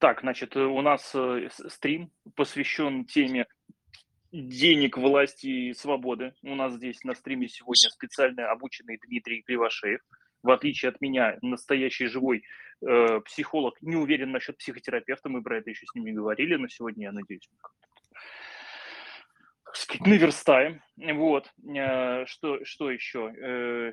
Так, значит, э, у нас э, стрим посвящен теме денег, власти и свободы. У нас здесь на стриме сегодня специально обученный Дмитрий Кривошеев. В отличие от меня, настоящий живой э, психолог. Не уверен насчет психотерапевта, мы про это еще с ним не говорили, но сегодня, я надеюсь, сказать, наверстаем. Вот. Э, что, что еще? Э,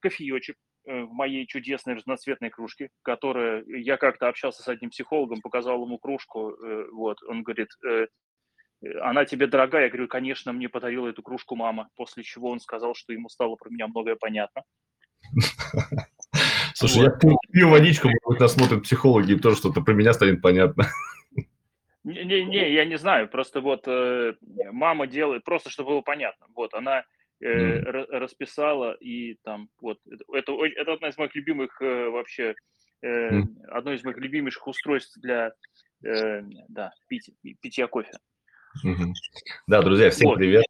кофеечек в моей чудесной разноцветной кружке, которая... Я как-то общался с одним психологом, показал ему кружку, вот, он говорит, она тебе дорогая? Я говорю, конечно, мне подарила эту кружку мама, после чего он сказал, что ему стало про меня многое понятно. Слушай, я пью водичку, может быть, нас смотрят психологи, и тоже что-то про меня станет понятно. Не-не, я не знаю, просто вот э, мама делает, просто чтобы было понятно, вот, она э, mm. расписала, и там, вот, это, это одна из моих любимых э, вообще, э, mm. одно из моих любимейших устройств для, э, да, пить, питья кофе. Mm-hmm. Да, друзья, всем вот. привет.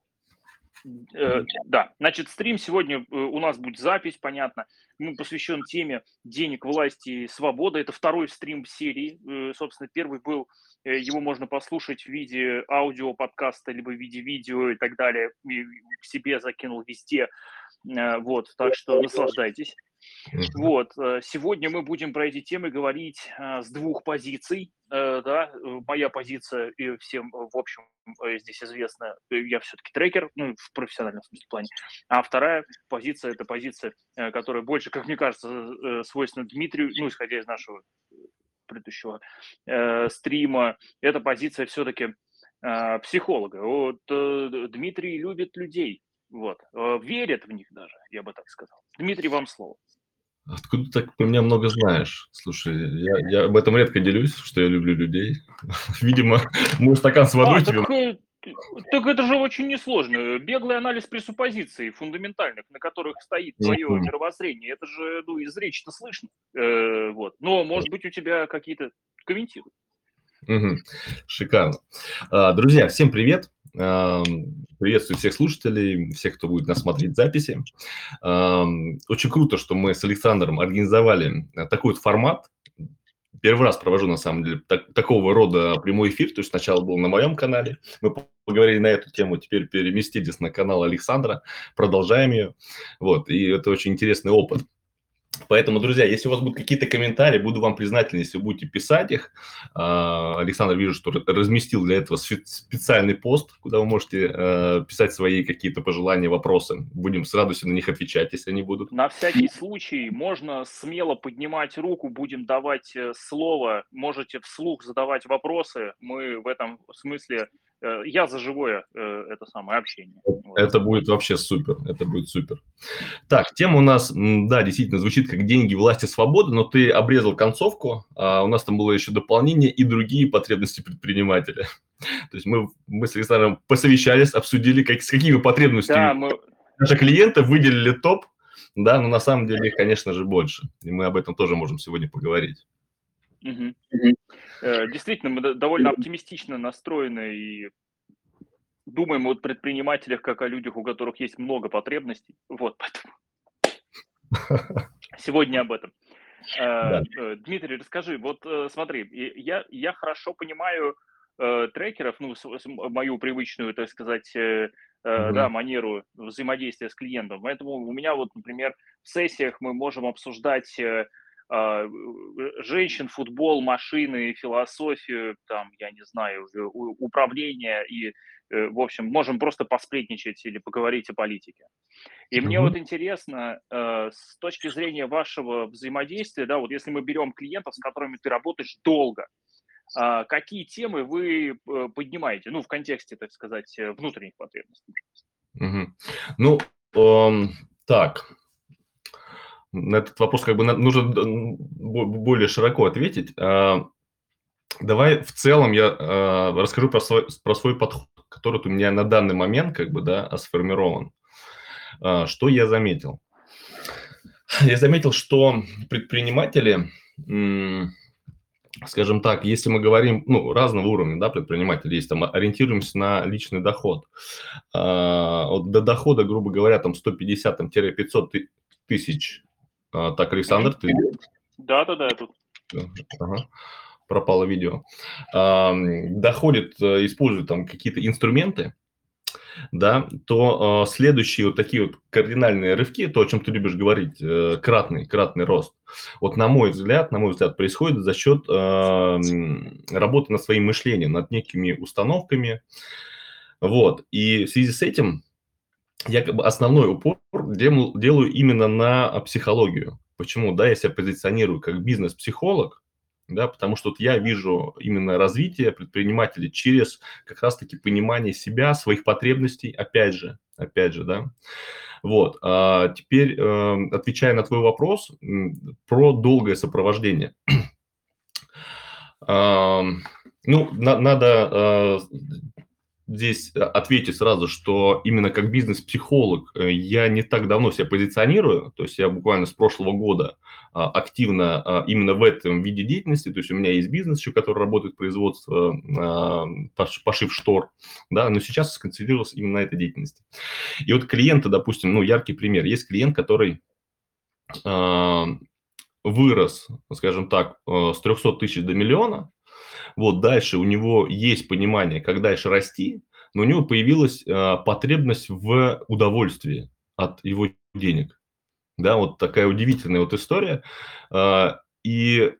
Э, да, значит, стрим сегодня э, у нас будет запись, понятно. Мы посвящен теме денег, власти и свободы. Это второй стрим серии. Э, собственно, первый был, его можно послушать в виде аудио подкаста, либо в виде видео и так далее. И к себе закинул везде. Вот, так что наслаждайтесь. Вот, э, сегодня мы будем про эти темы говорить э, с двух позиций. Э, да, моя позиция и всем, в общем, здесь известна, я все-таки трекер, ну, в профессиональном смысле плане. А вторая позиция – это позиция, которая больше, как мне кажется, свойственна Дмитрию, ну, исходя из нашего предыдущего э, стрима, это позиция все-таки э, психолога. Вот э, Дмитрий любит людей, вот, э, верит в них даже, я бы так сказал. Дмитрий, вам слово. Откуда ты так про меня много знаешь? Слушай, я, я об этом редко делюсь, что я люблю людей. Видимо, мой стакан с водой а, тебе... Так, э, так это же очень несложно. Беглый анализ пресуппозиций фундаментальных, на которых стоит твое mm-hmm. мировоззрение, это же ну, из речи-то слышно. Э, вот. Но, может быть, у тебя какие-то комментируют. Угу. Шикарно. А, друзья, всем привет. Приветствую всех слушателей, всех, кто будет нас смотреть записи. Очень круто, что мы с Александром организовали э, такой вот формат. Первый раз провожу, на самом деле, так, такого рода прямой эфир. То есть сначала был на моем канале. Мы поговорили на эту тему, теперь переместились на канал Александра. Продолжаем ее. Вот, и это очень интересный опыт. Поэтому, друзья, если у вас будут какие-то комментарии, буду вам признателен, если вы будете писать их. А, Александр, вижу, что разместил для этого специальный пост, куда вы можете э, писать свои какие-то пожелания, вопросы. Будем с радостью на них отвечать, если они будут. На всякий случай можно смело поднимать руку, будем давать э, слово, можете вслух задавать вопросы. Мы в этом смысле я за живое э, это самое общение. Это будет вообще супер, это будет супер. Так, тема у нас, да, действительно звучит как деньги, власти, свобода, но ты обрезал концовку, а у нас там было еще дополнение и другие потребности предпринимателя. То есть мы, мы с Александром посовещались, обсудили, как, с какими потребностями да, мы... наши клиенты выделили топ, да, но на самом деле их, конечно же, больше. И мы об этом тоже можем сегодня поговорить. Угу. Действительно, мы довольно оптимистично настроены и думаем о предпринимателях как о людях, у которых есть много потребностей. Вот поэтому сегодня об этом. Э, да. Дмитрий, расскажи, вот смотри, я, я хорошо понимаю трекеров, ну, мою привычную, так сказать, угу. да, манеру взаимодействия с клиентом. Поэтому у меня вот, например, в сессиях мы можем обсуждать женщин, футбол, машины, философию, там, я не знаю, управление и, э, в общем, можем просто посплетничать или поговорить о политике. И mm-hmm. мне вот интересно, э, с точки зрения вашего взаимодействия, да, вот если мы берем клиентов, с которыми ты работаешь долго, а, какие темы вы э, поднимаете, ну, в контексте, так сказать, внутренних потребностей? Mm-hmm. Ну, эм, так, на этот вопрос как бы нужно более широко ответить. А, давай в целом я а, расскажу про свой, про свой подход, который у меня на данный момент как бы, да, сформирован. А, что я заметил? Я заметил, что предприниматели, скажем так, если мы говорим, ну, разного уровня, да, предприниматели есть, там, ориентируемся на личный доход. До дохода, грубо говоря, там 150-500 тысяч а, так, Александр, ты... Да, да, да, я тут. Ага. пропало видео, доходит, э, использует там какие-то инструменты, да, то э, следующие вот такие вот кардинальные рывки, то, о чем ты любишь говорить, э, кратный, кратный рост, вот на мой взгляд, на мой взгляд, происходит за счет э, работы над своим мышлением, над некими установками, вот, и в связи с этим я как бы основной упор делаю именно на психологию. Почему? Да, я себя позиционирую как бизнес-психолог, да, потому что вот я вижу именно развитие предпринимателей через как раз-таки понимание себя, своих потребностей, опять же, опять же, да. Вот, а теперь, э, отвечая на твой вопрос про долгое сопровождение. ну, на, надо э, здесь э, ответить сразу, что именно как бизнес-психолог э, я не так давно себя позиционирую, то есть я буквально с прошлого года а, активно а, именно в этом виде деятельности, то есть у меня есть бизнес еще, который работает в производстве, а, пошив штор, да, но сейчас сконцентрировался именно на этой деятельности. И вот клиенты, допустим, ну, яркий пример, есть клиент, который вырос, скажем так, э, с 300 тысяч до миллиона, вот дальше у него есть понимание, как дальше расти, но у него появилась э, потребность в удовольствии от его денег. Да, вот такая удивительная вот история. Э, и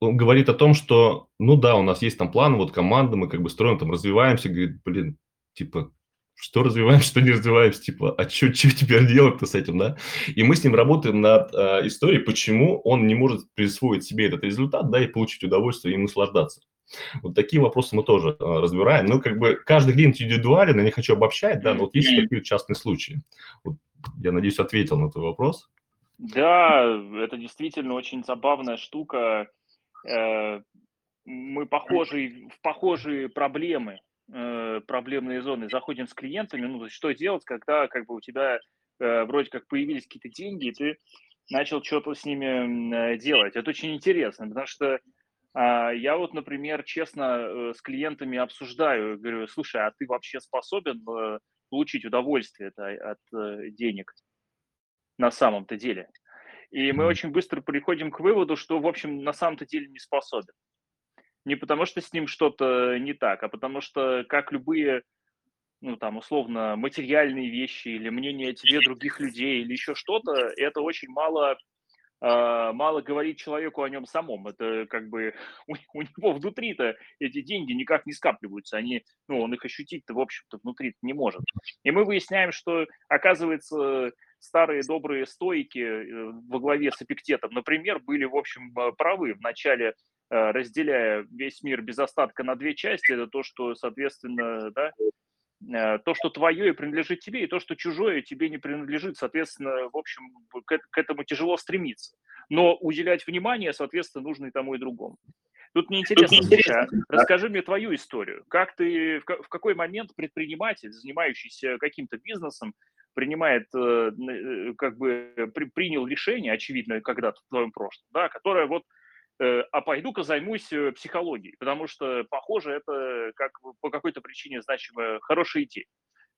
он говорит о том, что, ну да, у нас есть там планы, вот команда, мы как бы строим, там развиваемся, говорит, блин, типа, что развиваемся, что не развиваемся, типа, а что, теперь делать-то с этим, да? И мы с ним работаем над э, историей, почему он не может присвоить себе этот результат, да, и получить удовольствие и наслаждаться. Вот такие вопросы мы тоже э, разбираем. Ну, как бы каждый клиент индивидуален, я не хочу обобщать, да, но вот есть такие частные случаи. Вот, я надеюсь, ответил на твой вопрос. Да, это действительно очень забавная штука. Э, мы похожи в похожие проблемы э, проблемные зоны, заходим с клиентами, ну, что делать, когда как бы у тебя э, вроде как появились какие-то деньги, и ты начал что-то с ними э, делать. Это очень интересно, потому что э, я вот, например, честно э, с клиентами обсуждаю, говорю, слушай, а ты вообще способен э, получить удовольствие от э, денег на самом-то деле? И мы очень быстро приходим к выводу, что, в общем, на самом-то деле не способен не потому что с ним что-то не так, а потому что, как любые, ну, там, условно, материальные вещи или мнение о тебе других людей или еще что-то, это очень мало, э, мало говорит человеку о нем самом. Это как бы у, у него внутри-то эти деньги никак не скапливаются. Они, ну, он их ощутить-то, в общем-то, внутри не может. И мы выясняем, что, оказывается, старые добрые стойки э, во главе с Эпиктетом, например, были, в общем, э, правы в начале разделяя весь мир без остатка на две части, это то, что, соответственно, да, э, то, что твое и принадлежит тебе, и то, что чужое тебе не принадлежит, соответственно, в общем, к, этому тяжело стремиться. Но уделять внимание, соответственно, нужно и тому, и другому. Тут мне интересно, Саша, расскажи мне твою историю. Как ты, в, какой момент предприниматель, занимающийся каким-то бизнесом, принимает, э, как бы при, принял решение, очевидно, когда-то в твоем прошлом, да, которое вот Э, а пойду-ка займусь э, психологией, потому что, похоже, это как по какой-то причине значимая хорошая идея.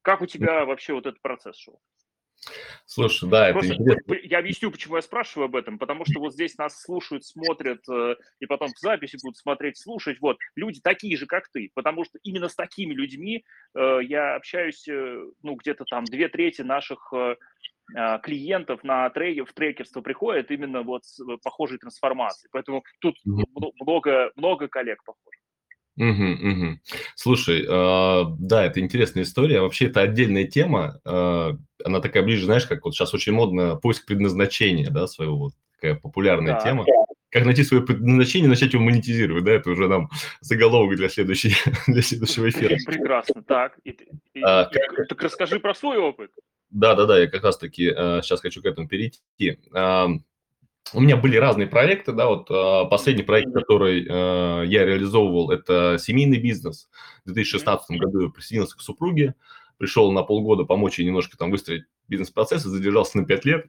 Как у тебя вообще вот этот процесс шел? Слушай, да, Просто это интересно. Я объясню, почему я спрашиваю об этом, потому что вот здесь нас слушают, смотрят, э, и потом в записи будут смотреть, слушать. Вот, люди такие же, как ты, потому что именно с такими людьми я общаюсь, ну, где-то там две трети наших клиентов на треке, в трекерство приходят именно вот с э, похожей трансформацией. Поэтому тут много, много коллег похожих. Угу, угу. Слушай, э, да, это интересная история. Вообще, это отдельная тема. Э, она такая ближе, знаешь, как вот сейчас очень модно поиск предназначения, да, своего вот такая популярная да. тема. Как найти свое предназначение, начать его монетизировать, да, это уже нам заголовок для, следующей, для следующего эфира. Прекрасно, так. И, и, а, как... Так расскажи про свой опыт. Да-да-да, я как раз-таки э, сейчас хочу к этому перейти. Э, у меня были разные проекты, да, вот э, последний проект, который э, я реализовывал, это семейный бизнес. В 2016 году я присоединился к супруге, пришел на полгода помочь ей немножко там выстроить бизнес-процесс и задержался на 5 лет.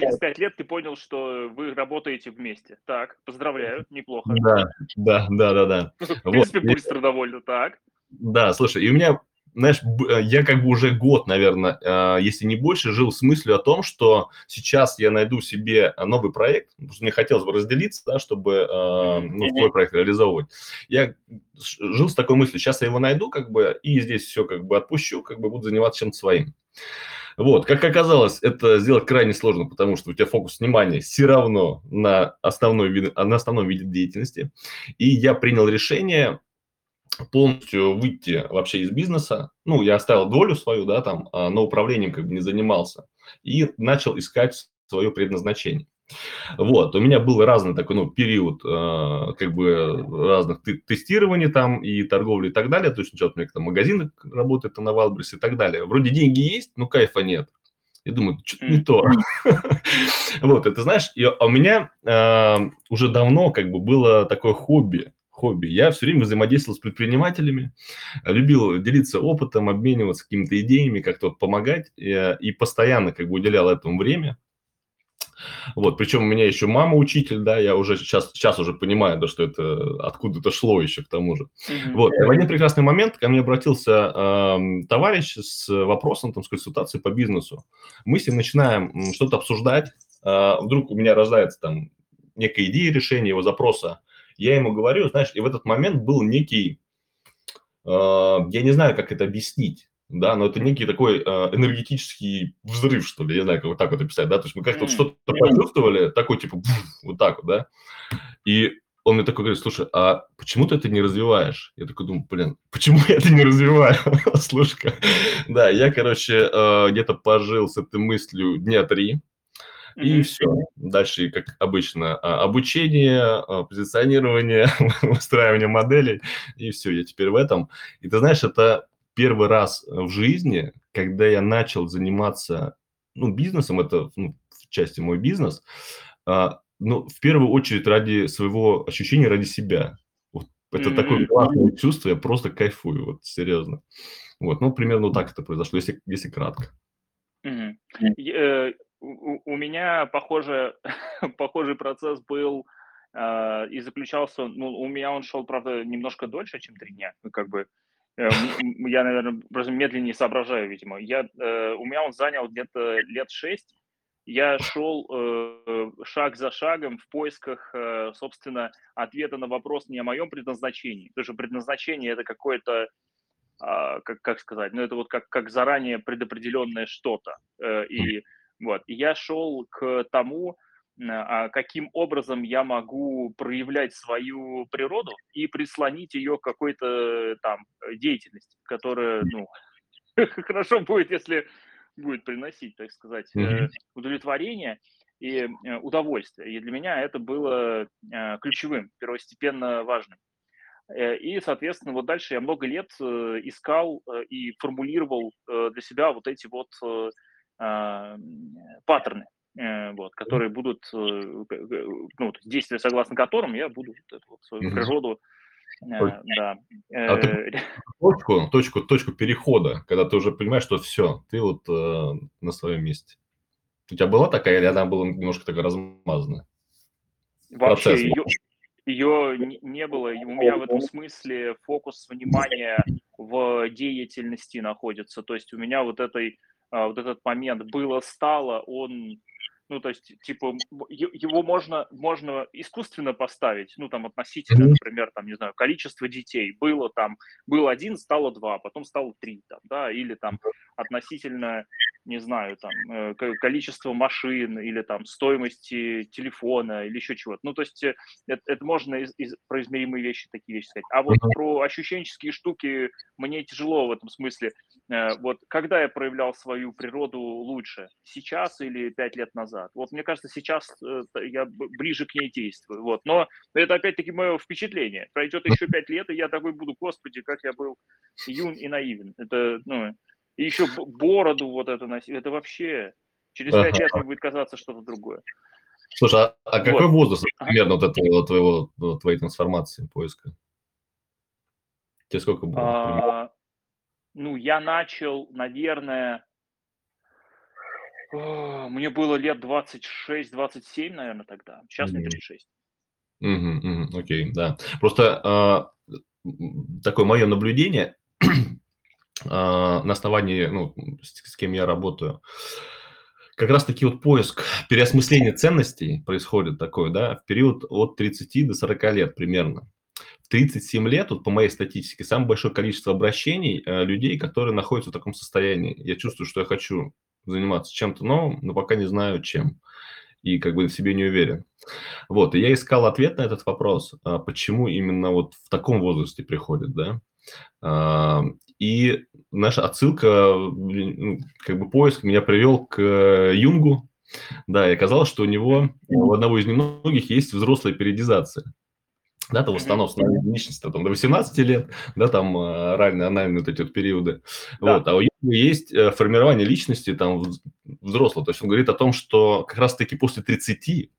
Через 5 лет ты понял, что вы работаете вместе. Так, поздравляю, неплохо. Да, да, да, да, да. В принципе, вот. быстро довольно, так. Да, слушай, и у меня знаешь, э, я как бы уже год, наверное, э, если не больше, жил с мыслью о том, что сейчас я найду себе новый проект, потому что мне хотелось бы разделиться, да, чтобы ну, свой проект реализовывать. Я жил с такой мыслью, сейчас я его найду, как бы, и здесь все как бы отпущу, как бы буду заниматься чем-то своим. Вот, как оказалось, это сделать крайне сложно, потому что у тебя фокус внимания все равно на, основной на основном виде деятельности. И я принял решение полностью выйти вообще из бизнеса. Ну, я оставил долю свою, да, там, а, но управлением как бы не занимался. И начал искать свое предназначение. Вот, у меня был разный такой, ну, период, э, как бы, разных тестирований там и торговли и так далее. То есть сначала у меня там магазин работает на Валбрис и так далее. Вроде деньги есть, но кайфа нет. Я думаю, что-то не то. Вот, это знаешь, а у меня э, уже давно как бы было такое хобби, хобби. Я все время взаимодействовал с предпринимателями, любил делиться опытом, обмениваться какими-то идеями, как-то вот помогать, и, и постоянно как бы уделял этому время. Вот, причем у меня еще мама учитель, да, я уже сейчас, сейчас уже понимаю, да, что это откуда это шло еще к тому же. Mm-hmm. Вот, и в один прекрасный момент ко мне обратился э, товарищ с вопросом, там, с консультацией по бизнесу. Мы с ним начинаем что-то обсуждать, э, вдруг у меня рождается там некая идея решения его запроса, я ему говорю, знаешь, и в этот момент был некий, э, я не знаю, как это объяснить, да, но это некий такой э, энергетический взрыв, что ли, я не знаю, как вот так вот описать, да, то есть мы как-то mm. вот что-то почувствовали, такой типа вот так вот, да, и он мне такой говорит, слушай, а почему ты это не развиваешь? Я такой думаю, блин, почему я это не развиваю? Слушай, да, я, короче, э, где-то пожил с этой мыслью дня три, и все. Дальше, как обычно, а, обучение, а, позиционирование, выстраивание моделей, и все, я теперь в этом. И ты знаешь, это первый раз в жизни, когда я начал заниматься ну, бизнесом, это ну, в части мой бизнес, а, ну, в первую очередь ради своего ощущения, ради себя. Вот это mm-hmm. такое классное чувство, я просто кайфую, вот серьезно. Вот, ну, примерно вот так это произошло, если, если кратко. Mm-hmm. У, меня похоже, похожий процесс был э, и заключался, ну, у меня он шел, правда, немножко дольше, чем три дня, ну, как бы, Э, я, наверное, просто медленнее соображаю, видимо. Я, э, у меня он занял где-то лет шесть. Я шел э, шаг за шагом в поисках, собственно, ответа на вопрос не о моем предназначении. Потому что предназначение – это какое-то, а, как, как сказать, ну, это вот как, как заранее предопределенное что-то. И вот, и я шел к тому, а каким образом я могу проявлять свою природу и прислонить ее к какой-то там деятельности, которая, ну, хорошо будет, если будет приносить, так сказать, mm-hmm. удовлетворение и э, удовольствие. И для меня это было э, ключевым, первостепенно важным. И, соответственно, вот дальше я много лет искал и формулировал для себя вот эти вот паттерны. Э, вот, которые будут, э, ну, действия, согласно которым я буду вот эту вот свою природу Э, да. А ты э, точку, точку, точку перехода, когда ты уже понимаешь, что все, ты вот э, на своем месте. У тебя была такая, или она была немножко такая размазанная? Вообще Процесс ее, ее не было. У меня в этом смысле фокус внимания в деятельности находится. То есть у меня вот этой а, вот этот момент было-стало, он ну, то есть, типа, его можно, можно искусственно поставить, ну, там, относительно, например, там, не знаю, количество детей. Было там, был один, стало два, потом стало три, там, да, или там относительно, не знаю, там, э, количество машин или там стоимости телефона или еще чего-то. Ну, то есть, э, это, это можно из, из, про измеримые вещи такие вещи сказать. А вот про ощущенческие штуки мне тяжело в этом смысле. Э, вот когда я проявлял свою природу лучше? Сейчас или пять лет назад? Вот мне кажется, сейчас я ближе к ней действую. Вот. Но это опять-таки мое впечатление. Пройдет еще пять лет, и я такой буду, господи, как я был юн и наивен. Это, ну, и еще бороду вот это носить. Это вообще через пять лет мне будет казаться что-то другое. Слушай, а, а какой вот. возраст примерно вот этого твоего, твоей трансформации, поиска? Тебе сколько было? А, ну, я начал, наверное, мне было лет 26-27, наверное, тогда. Сейчас мне 36. Угу, угу, окей, да. Просто э, такое мое наблюдение. А, на основании, ну, с, с кем я работаю, как раз-таки вот поиск, переосмысление ценностей происходит такое, да, в период от 30 до 40 лет примерно. В 37 лет, вот по моей статистике, самое большое количество обращений э, людей, которые находятся в таком состоянии. Я чувствую, что я хочу заниматься чем-то новым, но пока не знаю чем. И как бы в себе не уверен. Вот, и я искал ответ на этот вопрос, а почему именно вот в таком возрасте приходит, да. И наша отсылка, ну, как бы поиск меня привел к Юнгу, да, и оказалось, что у него, у одного из немногих есть взрослая периодизация. Да, там становления личности там, до 18 лет, да, там а, ранние анальные вот эти вот периоды. Да. Вот, а у Юнга есть э, формирование личности там взрослого. То есть он говорит о том, что как раз-таки после 30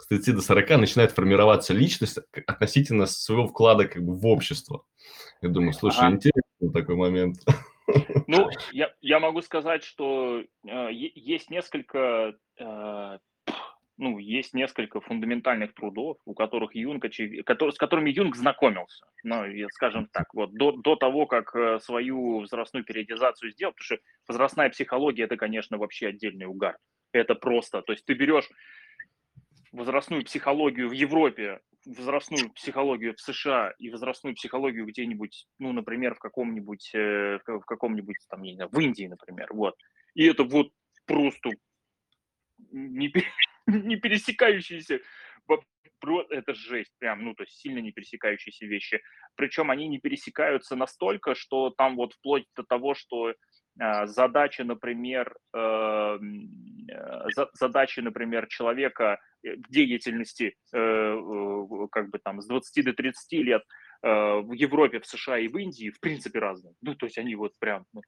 с 30 до 40 начинает формироваться личность относительно своего вклада как бы в общество. Я думаю, слушай, ага. интересный такой момент. Ну, я, я могу сказать, что э, есть несколько э, ну, есть несколько фундаментальных трудов, у которых Юнг, который, с которыми Юнг знакомился, ну, скажем так, вот до, до того, как э, свою возрастную периодизацию сделал, потому что возрастная психология – это, конечно, вообще отдельный угар. Это просто, то есть ты берешь возрастную психологию в Европе, возрастную психологию в США и возрастную психологию где-нибудь, ну, например, в каком-нибудь, э, в каком-нибудь, там, не знаю, в Индии, например, вот. И это вот просто не, не пересекающиеся это жесть, прям, ну, то есть сильно не пересекающиеся вещи. Причем они не пересекаются настолько, что там вот вплоть до того, что э, задача, например, э, задачи, например, человека э, в деятельности, э, э, как бы там с 20 до 30 лет э, в Европе, в США и в Индии, в принципе, разные. Ну, то есть они вот прям, ну,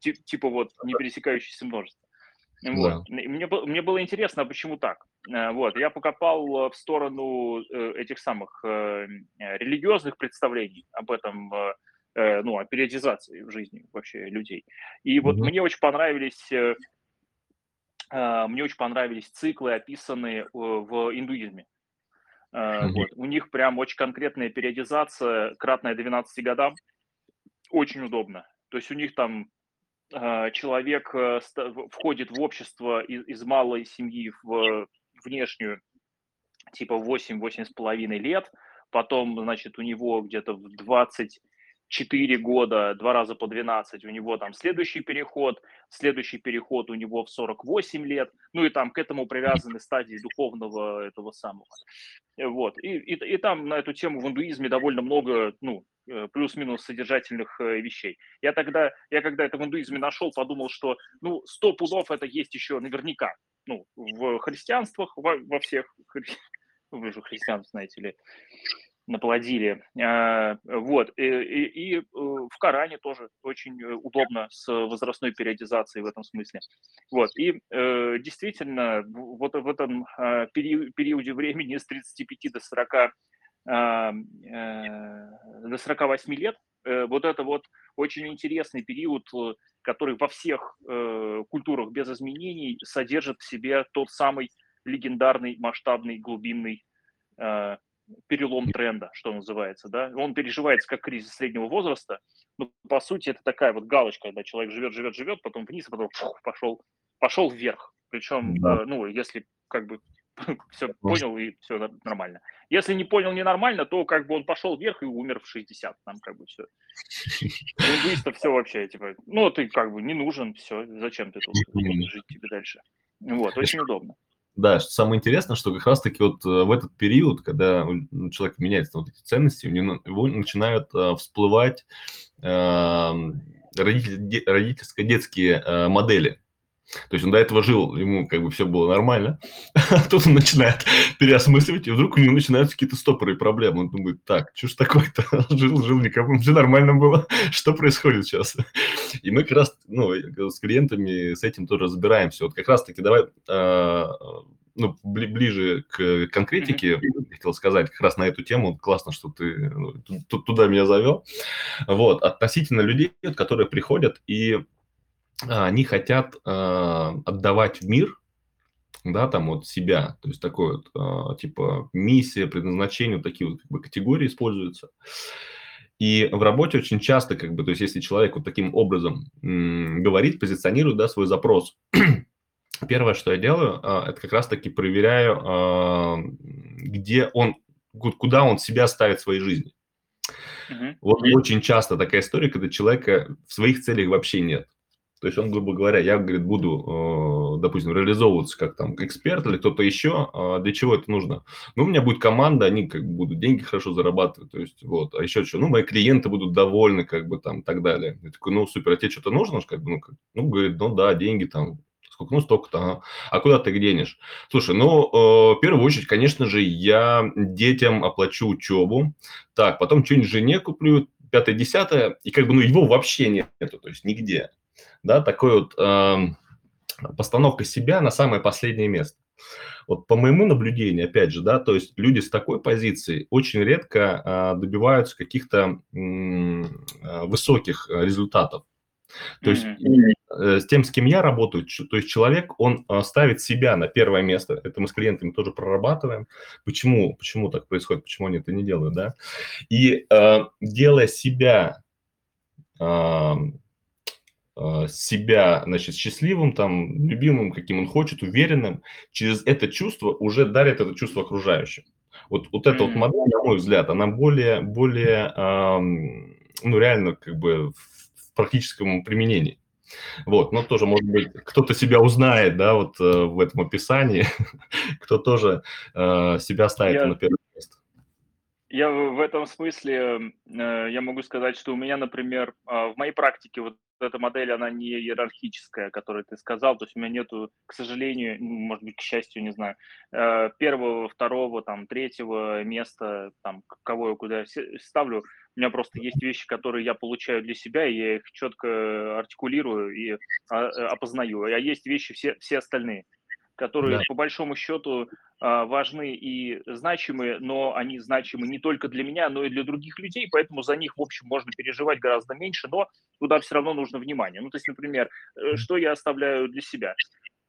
тип, типа вот не пересекающиеся множество. Вот. Да. Мне, мне было интересно, а почему так. Э, вот. Я покопал в сторону э, этих самых э, религиозных представлений об этом, ну, о периодизации в жизни вообще людей. И вот mm мне очень понравились мне очень понравились циклы, описанные в индуизме. mm Вот. У них прям очень конкретная периодизация, кратная 12 годам. Очень удобно. То есть у них там а, человек э, входит в общество из, из малой семьи в внешнюю, типа 8-8 с половиной лет, потом, значит, у него где-то в 24 года, два раза по 12, у него там следующий переход, следующий переход у него в 48 лет, ну и там к этому привязаны стадии духовного этого самого. Вот, и, и, и там на эту тему в индуизме довольно много, ну, Э, плюс-минус содержательных э, вещей. Я тогда, я когда это в индуизме нашел, подумал, что, ну, сто пудов это есть еще наверняка. Ну, в христианствах, во, во всех, вы же христиан, знаете ли, наплодили. А, вот. И, и, и э, в Коране тоже очень удобно с возрастной периодизацией в этом смысле. Вот. И действительно, вот в этом а, периоде времени с 35 до 40 а, э, до 48 лет. Э, вот это вот очень интересный период, э, который во всех культурах без изменений содержит в себе тот самый легендарный, масштабный, глубинный перелом тренда, что называется, да, он переживается как кризис среднего возраста, но по сути это такая вот галочка, когда человек живет, живет, живет, потом вниз, а потом фух, пошел, пошел вверх, причем, да. ну, если как бы все понял и все нормально. Если не понял ненормально, то как бы он пошел вверх и умер в 60, там как бы все. Индуистов все вообще, типа, ну ты как бы не нужен, все, зачем ты тут жить тебе дальше. Вот, очень удобно. Да, что самое интересное, что как раз-таки вот э, в этот период, когда у человека меняются вот эти ценности, у него, его начинают э, всплывать э, родитель, родительско-детские э, модели. То есть он до этого жил, ему как бы все было нормально, а тут он начинает переосмысливать, и вдруг у него начинаются какие-то стопоры и проблемы. Он думает, так, что ж такое-то? Жил, жил, никому, все нормально было. Что происходит сейчас? И мы как раз ну, с клиентами с этим тоже разбираемся. Вот как раз-таки давай э, ну, ближе к конкретике, mm-hmm. хотел сказать, как раз на эту тему. Классно, что ты ну, туда меня завел. Вот, относительно людей, которые приходят и а, они хотят э, отдавать в мир, да, там вот себя, то есть такой вот, э, типа, миссия, предназначение, вот такие вот как бы, категории используются. И в работе очень часто, как бы, то есть если человек вот таким образом м, говорит, позиционирует, да, свой запрос, первое, что я делаю, а, это как раз-таки проверяю, а, где он, куда он себя ставит в своей жизни. Uh-huh. Вот очень часто такая история, когда человека в своих целях вообще нет. То есть он, грубо говоря, я, говорит, буду, э, допустим, реализовываться как там эксперт или кто-то еще. А для чего это нужно? Ну, у меня будет команда, они как бы будут деньги хорошо зарабатывать. То есть вот, а еще что? Ну, мои клиенты будут довольны, как бы там и так далее. Я такой, ну, супер, а тебе что-то нужно? Как бы, ну, как, ну, говорит, ну да, деньги там, сколько, ну, столько-то, ага. а куда ты их денешь? Слушай, ну, э, в первую очередь, конечно же, я детям оплачу учебу, так, потом что-нибудь жене куплю, пятое, десятое, и как бы, ну, его вообще нету, то есть нигде да, такой вот э, постановка себя на самое последнее место. Вот по моему наблюдению, опять же, да, то есть люди с такой позицией очень редко э, добиваются каких-то э, высоких результатов. То есть mm-hmm. с тем, с кем я работаю, то есть человек, он ставит себя на первое место. Это мы с клиентами тоже прорабатываем. Почему, почему так происходит, почему они это не делают, да? И э, делая себя э, а, себя, значит, счастливым, там, любимым, каким он хочет, уверенным, через это чувство уже дарит это чувство окружающим. Вот, вот эта mm-hmm. вот модель, на мой взгляд, она более, более эм, ну, реально, как бы в практическом применении. Вот, но тоже, может быть, кто-то себя узнает, да, вот э, в этом описании, кто тоже э, себя ставит Я... на первое место. Я в этом смысле, э, я могу сказать, что у меня, например, э, в моей практике вот эта модель, она не иерархическая, которую ты сказал, то есть у меня нету, к сожалению, ну, может быть, к счастью, не знаю, э, первого, второго, там, третьего места, там, кого я куда ставлю, у меня просто есть вещи, которые я получаю для себя, и я их четко артикулирую и а, э, опознаю, а есть вещи все, все остальные которые да. по большому счету а, важны и значимы, но они значимы не только для меня, но и для других людей, поэтому за них, в общем, можно переживать гораздо меньше, но туда все равно нужно внимание. Ну, то есть, например, э, что я оставляю для себя?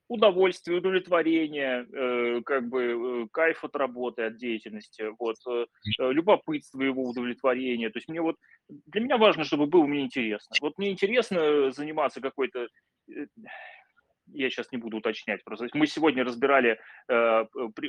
удовольствие, удовлетворение, э, как бы э, кайф от работы, от деятельности, вот, э, любопытство его удовлетворение. То есть мне вот, для меня важно, чтобы было мне интересно. Вот мне интересно заниматься какой-то я сейчас не буду уточнять. Просто мы сегодня разбирали э,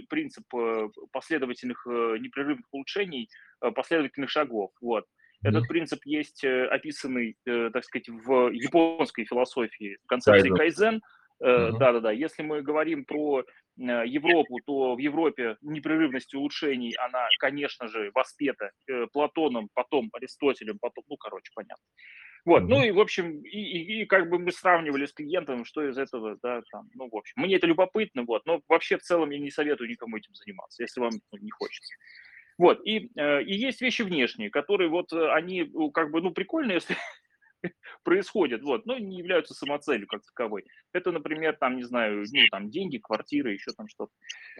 принцип э, последовательных э, непрерывных улучшений, э, последовательных шагов. Вот. Этот принцип есть э, описанный, э, так сказать, в японской философии концепции кайзен. Да-да-да. Uh-huh. Если мы говорим про Европу, то в Европе непрерывность улучшений, она, конечно же, воспета Платоном, потом Аристотелем, потом, ну, короче, понятно. Вот, mm-hmm. ну и, в общем, и, и, и как бы мы сравнивали с клиентом, что из этого, да, там, ну, в общем, мне это любопытно, вот, но вообще в целом я не советую никому этим заниматься, если вам ну, не хочется. Вот, и, э, и есть вещи внешние, которые вот, э, они как бы, ну, прикольные, если происходят, вот, но не являются самоцелью как таковой. Это, например, там, не знаю, ну, там, деньги, квартиры, еще там что-то,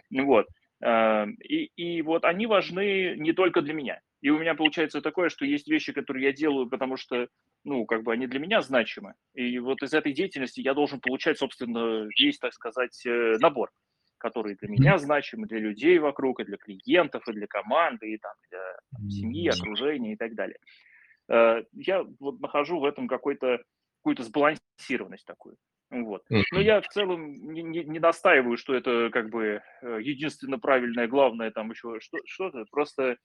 вот. Э, и, и вот они важны не только для меня. И у меня получается такое, что есть вещи, которые я делаю, потому что, ну, как бы они для меня значимы. И вот из этой деятельности я должен получать, собственно, весь, так сказать, э, набор, который для меня значим, для людей вокруг, и для клиентов, и для команды, и там для там, семьи, окружения и так далее. Э, я вот нахожу в этом какой-то какую-то сбалансированность такую. Вот. Но я в целом не, не, не настаиваю, что это как бы э, единственно правильное, главное там еще что, что-то. Просто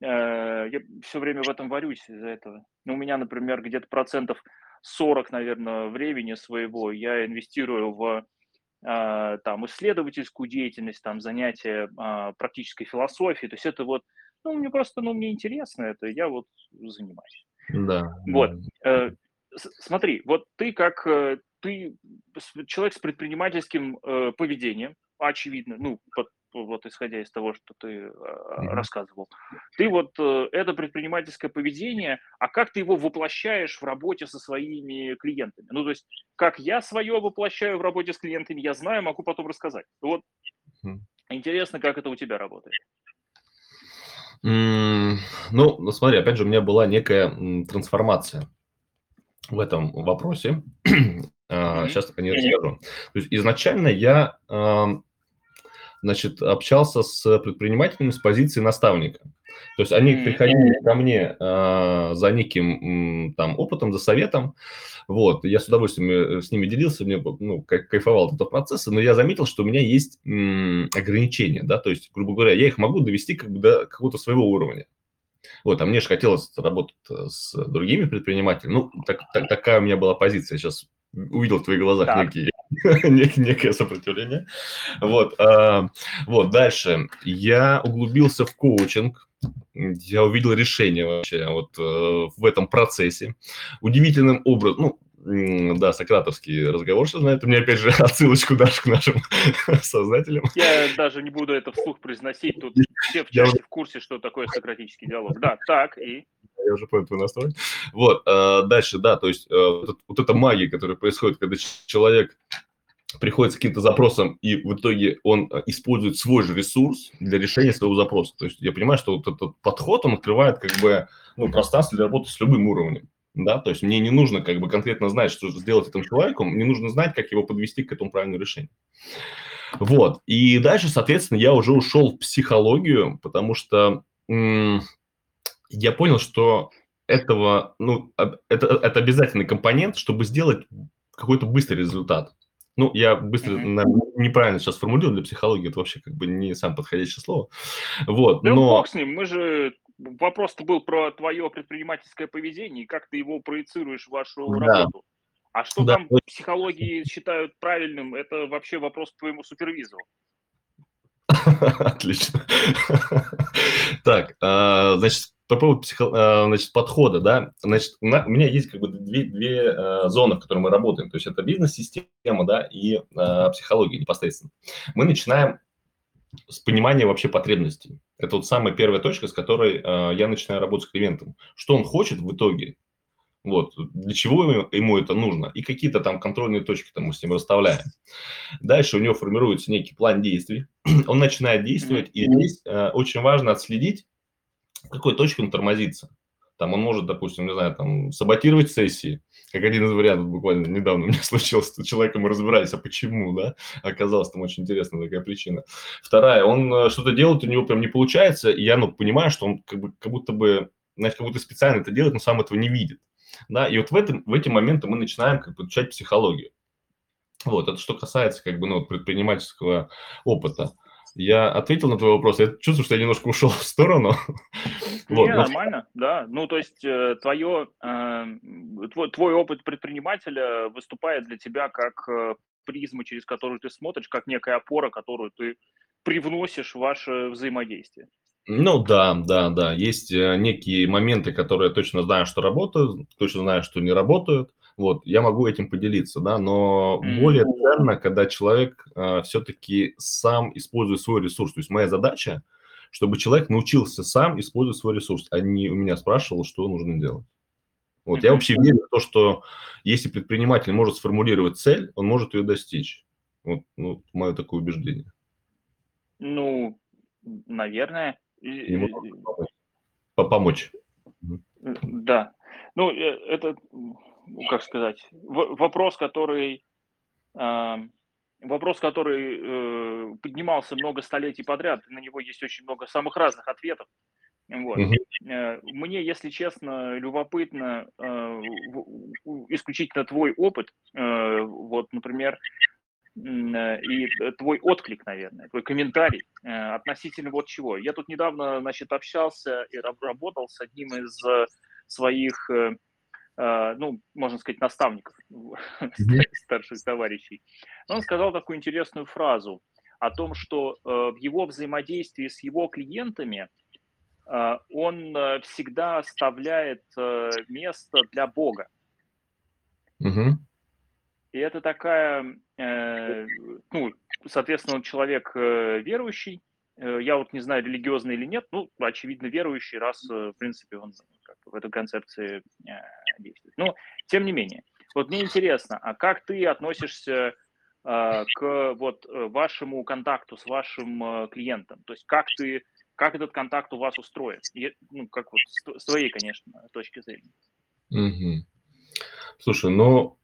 я все время в этом варюсь из-за этого. Ну, у меня, например, где-то процентов 40, наверное, времени своего я инвестирую в а, там исследовательскую деятельность, там занятия а, практической философией. То есть это вот, ну, мне просто, ну, мне интересно это, я вот занимаюсь. Да. Вот. Э, смотри, вот ты как э, ты человек с предпринимательским поведением, очевидно, ну, вот исходя из того, что ты э, рассказывал. Ты вот э, это предпринимательское поведение, а как ты его воплощаешь в работе со своими клиентами? Ну, то есть, как я свое воплощаю в работе с клиентами, я знаю, могу потом рассказать. Вот интересно, как это у тебя работает. Mm, ну, ну, смотри, опять же, у меня была некая трансформация в этом вопросе. Mm-hmm. Сейчас о ней расскажу. То есть изначально я значит, общался с предпринимателями с позиции наставника. То есть они приходили ко мне э, за неким там опытом, за советом, вот, я с удовольствием э, с ними делился, мне, ну, кайфовал от этого процесса, но я заметил, что у меня есть м, ограничения, да, то есть, грубо говоря, я их могу довести как бы до какого-то своего уровня. Вот, а мне же хотелось работать э, с другими предпринимателями. Ну, так, так, такая у меня была позиция. Сейчас увидел в твоих глазах так. некие, некое сопротивление. Вот, а, вот, дальше. Я углубился в коучинг. Я увидел решение вообще вот э, в этом процессе. Удивительным образом, ну, да, сократовский разговор сейчас знает. У меня, опять же, отсылочку дашь к нашим создателям. Я даже не буду это вслух произносить. Тут все в чате в курсе, что такое сократический диалог. Да, так, и... Я уже понял твой настрой. Вот, э, дальше, да, то есть э, вот, вот эта магия, которая происходит, когда человек приходит с каким-то запросом, и в итоге он э, использует свой же ресурс для решения своего запроса. То есть я понимаю, что вот этот подход, он открывает как бы ну, пространство для работы с любым уровнем да, то есть мне не нужно как бы конкретно знать, что сделать этому человеку, мне нужно знать, как его подвести к этому правильному решению. Вот, и дальше, соответственно, я уже ушел в психологию, потому что м- я понял, что этого, ну, это, это обязательный компонент, чтобы сделать какой-то быстрый результат. Ну, я быстро, mm-hmm. неправильно сейчас формулирую для психологии, это вообще как бы не самое подходящее слово. Вот, да но... бог с ним, мы же вопрос-то был про твое предпринимательское поведение и как ты его проецируешь в вашу да. работу. А что да. там психологии считают правильным, это вообще вопрос к твоему супервизору. Отлично. Так, а, значит, по поводу психо, а, значит, подхода, да, значит, у меня есть как бы две, две а, зоны, в которых мы работаем. То есть это бизнес-система, да, и психология непосредственно. Мы начинаем с понимания вообще потребностей. Это вот самая первая точка, с которой э, я начинаю работать с клиентом. Что он хочет в итоге, вот, для чего ему, ему это нужно, и какие-то там контрольные точки там мы с ним расставляем. Дальше у него формируется некий план действий, он начинает действовать, и здесь э, очень важно отследить, какой точке он тормозится. Там он может, допустим, не знаю, там, саботировать сессии, как один из вариантов буквально недавно у меня случилось, с человеком мы разбирались, а почему, да, оказалось там очень интересная такая причина. Вторая, он э, что-то делает, у него прям не получается, и я, ну, понимаю, что он как, бы, как будто бы, знаете, как будто специально это делает, но сам этого не видит, да, и вот в, этом, в эти моменты мы начинаем как бы изучать психологию. Вот, это что касается как бы, ну, предпринимательского опыта. Я ответил на твой вопрос. Я чувствую, что я немножко ушел в сторону. Не, нормально, да. Ну, то есть э, твое, э, твой, твой опыт предпринимателя выступает для тебя как э, призма, через которую ты смотришь, как некая опора, которую ты привносишь в ваше взаимодействие. Ну да, да, да. Есть некие моменты, которые я точно знаю, что работают, точно знаю, что не работают. Вот, я могу этим поделиться, да, но mm-hmm. более ценно, когда человек э, все-таки сам использует свой ресурс. То есть моя задача, чтобы человек научился сам использовать свой ресурс, а не у меня спрашивал, что нужно делать. Вот, mm-hmm. я вообще верю в то, что если предприниматель может сформулировать цель, он может ее достичь. Вот, ну, мое такое убеждение. Ну, наверное. Ему помочь. Да. Ну, э, это как сказать, вопрос, который, э, вопрос, который э, поднимался много столетий подряд, на него есть очень много самых разных ответов. Вот. Mm-hmm. Мне, если честно, любопытно э, исключительно твой опыт, э, вот, например, э, и твой отклик, наверное, твой комментарий э, относительно вот чего. Я тут недавно, значит, общался и работал с одним из своих ну, можно сказать, наставников, старших товарищей. Он сказал такую интересную фразу о том, что э, в его взаимодействии с его клиентами э, он всегда оставляет место для Бога. И это такая, ну, соответственно, он человек верующий, я вот не знаю, религиозный или нет, ну, очевидно, верующий, раз, в принципе, он как, в этой концепции действует. Но, тем не менее, вот мне интересно, а как ты относишься э, к вот э, вашему контакту с вашим э, клиентом? То есть как ты, как этот контакт у вас устроен? Ну, как вот с твоей, конечно, точки зрения. Угу. Слушай, ну,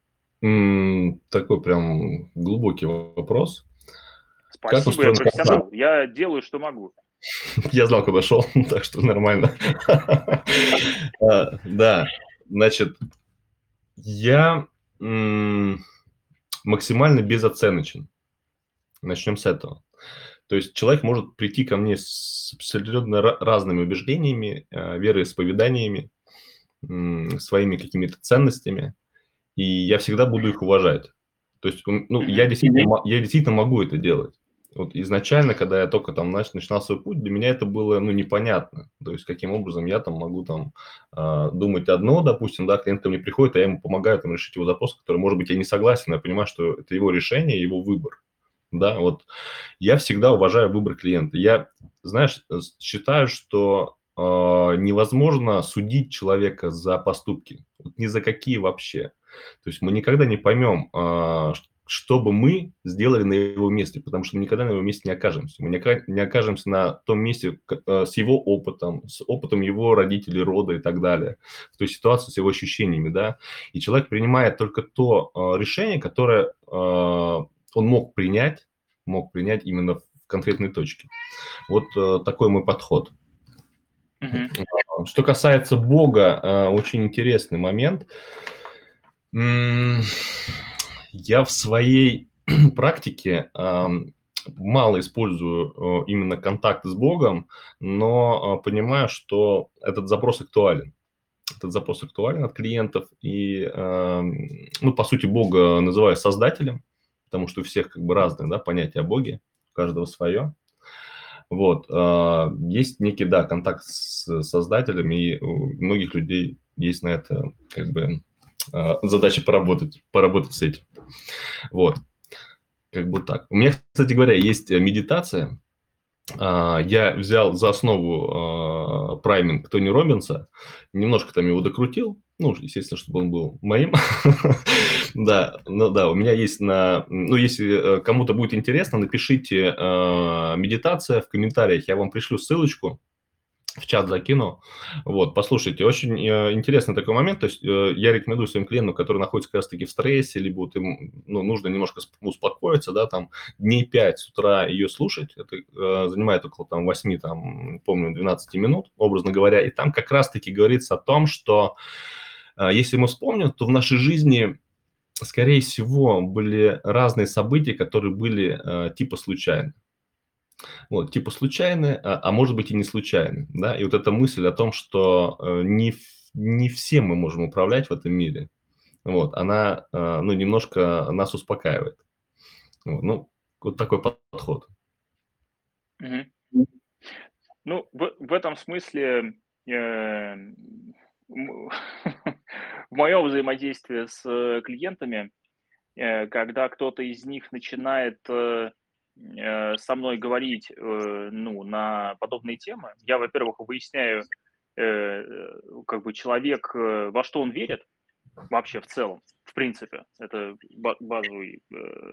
такой прям глубокий вопрос. Спасибо, я профессионал. Я делаю, что могу. Я знал, куда шел, так что нормально. А, да, значит, я максимально безоценочен. Начнем с этого. То есть человек может прийти ко мне с абсолютно разными убеждениями, э, вероисповеданиями, своими какими-то ценностями, и я всегда буду их уважать. То есть, ну, я действительно, я действительно могу это делать. Вот изначально, когда я только там начинал свой путь, для меня это было, ну, непонятно. То есть, каким образом я там могу там э, думать одно, допустим, да, клиент ко мне приходит, а я ему помогаю там решить его запрос, который, может быть, я не согласен, но я понимаю, что это его решение, его выбор. Да, вот я всегда уважаю выбор клиента. Я, знаешь, считаю, что э, невозможно судить человека за поступки, вот ни за какие вообще. То есть мы никогда не поймем, э, что бы мы сделали на его месте, потому что мы никогда на его месте не окажемся. Мы не окажемся на том месте э, с его опытом, с опытом его родителей, рода и так далее, в той ситуации с его ощущениями, да. И человек принимает только то э, решение, которое э, он мог принять, мог принять именно в конкретной точке. Вот такой мой подход. Mm-hmm. Что касается Бога, очень интересный момент я в своей практике мало использую именно контакт с Богом, но а, понимаю, что этот запрос актуален. Этот запрос актуален от клиентов. И, ну, по сути, Бога называю создателем, потому что у всех как бы разные да, понятия о Боге, у каждого свое. Вот. А, есть некий, да, контакт с создателем, и у многих людей есть на это как бы задача поработать, поработать с этим. Вот. Как бы так. У меня, кстати говоря, есть медитация. А, я взял за основу а, прайминг Тони Робинса, немножко там его докрутил, ну, естественно, чтобы он был моим. да, ну да, у меня есть на... Ну, если э, кому-то будет интересно, напишите медитация в комментариях, я вам пришлю ссылочку в чат закину. Вот, послушайте, очень э, интересный такой момент. То есть э, я рекомендую своим клиентам, которые находятся как раз-таки в стрессе, либо вот им ну, нужно немножко успокоиться, да, там дней 5 с утра ее слушать. Это э, занимает около там 8, там, помню, 12 минут, образно говоря. И там как раз-таки говорится о том, что э, если мы вспомним, то в нашей жизни скорее всего, были разные события, которые были э, типа случайны. Вот, типа случайные, а, а может быть и не случайные. Да? И вот эта мысль о том, что э, не, не все мы можем управлять в этом мире, вот, она э, ну, немножко нас успокаивает. Вот, ну, вот такой подход. Угу. Ну, в, в этом смысле э, в моем взаимодействии с клиентами, когда кто-то из них начинает Э, со мной говорить э, ну, на подобные темы, я, во-первых, выясняю, э, как бы человек, во что он верит вообще в целом, в принципе. Это базовый,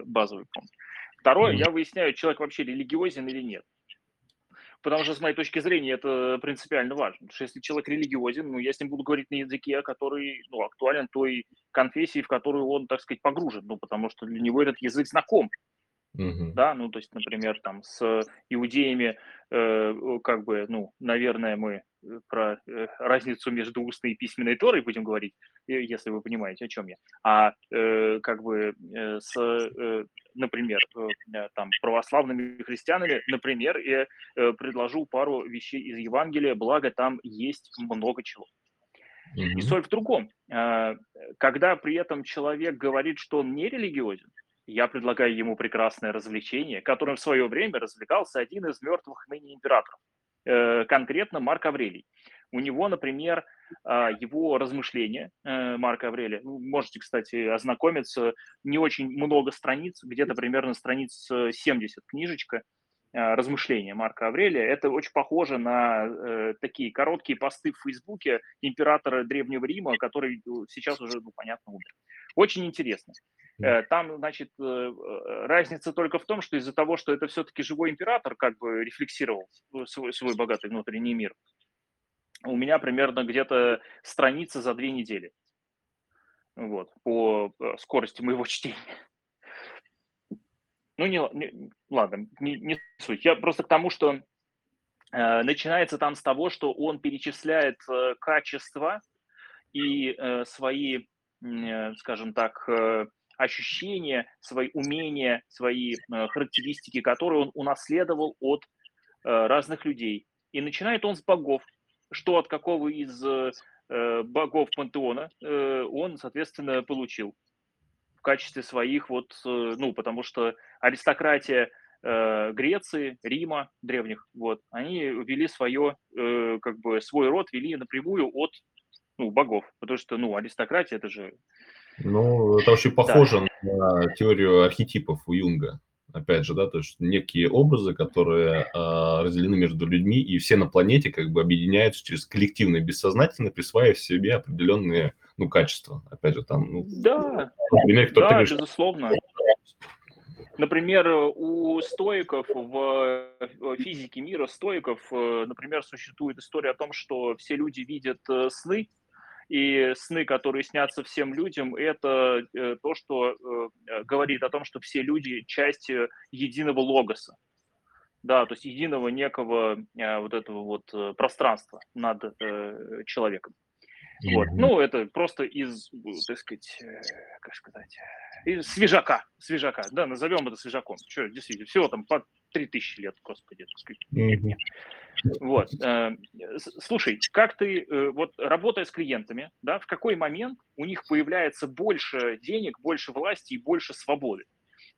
базовый пункт. Второе, я выясняю, человек вообще религиозен или нет. Потому что, с моей точки зрения, это принципиально важно. Потому что если человек религиозен, ну, я с ним буду говорить на языке, который ну, актуален той конфессии, в которую он, так сказать, погружен. Ну, потому что для него этот язык знаком. Мгм. Да, ну, то есть, например, там с иудеями, э, как бы, ну, наверное, мы э, про э, разницу между устной и письменной Торой будем говорить, э, если вы понимаете, о чем я. А э, как бы э, с, э, например, э, э, там православными христианами, например, я э, предложу пару вещей из Евангелия, благо там есть много чего. И соль в другом. Э, Когда при этом человек говорит, что он не религиозен, я предлагаю ему прекрасное развлечение, которым в свое время развлекался один из мертвых ныне императоров, э, конкретно Марк Аврелий. У него, например, а, его размышления э, Марка Аврелия, ну, можете, кстати, ознакомиться, не очень много страниц, где-то примерно страниц 70 книжечка, а, размышления Марка Аврелия. Это очень похоже на э, такие короткие посты в Фейсбуке императора Древнего Рима, который э, сейчас уже, ну, понятно, умер. Очень интересно. Э, там, значит, э, э, разница только в том, что из-за того, что это все-таки живой император, как бы рефлексировал свой, свой богатый внутренний мир, у меня примерно где-то страница за две недели. Вот, по скорости моего чтения. Ну, не, не ладно, не, не суть. Я просто к тому, что Э, начинается там с того, что он перечисляет э, качества и э, свои, скажем так, ощущения, свои умения, свои характеристики, которые он унаследовал от разных людей. И начинает он с богов, что от какого из богов пантеона он, соответственно, получил в качестве своих вот, ну, потому что аристократия э, Греции, Рима древних, вот, они вели свое, э, как бы свой род вели напрямую от ну, богов, потому что, ну, аристократия это же... Ну, это очень похоже да. на теорию архетипов у Юнга. Опять же, да, то есть некие образы, которые э, разделены между людьми, и все на планете как бы объединяются через коллективное бессознательное, присваивая себе определенные, ну, качества. Опять же, там, ну, да, например, кто-то да, говорит, безусловно. Например, у стоиков в физике мира стоиков, э, например, существует история о том, что все люди видят э, сны, и сны, которые снятся всем людям, это э, то, что говорит о том, что все люди часть единого логоса. Да, то есть единого некого вот этого вот пространства над человеком. Вот. Ну, это просто из, так сказать, э, как сказать, из свежака, свежака, да, назовем это свежаком. Что, действительно, всего там по 3000 лет, господи, так сказать. Вот. Э, слушай, как ты, э, вот работая с клиентами, да, в какой момент у них появляется больше денег, больше власти и больше свободы?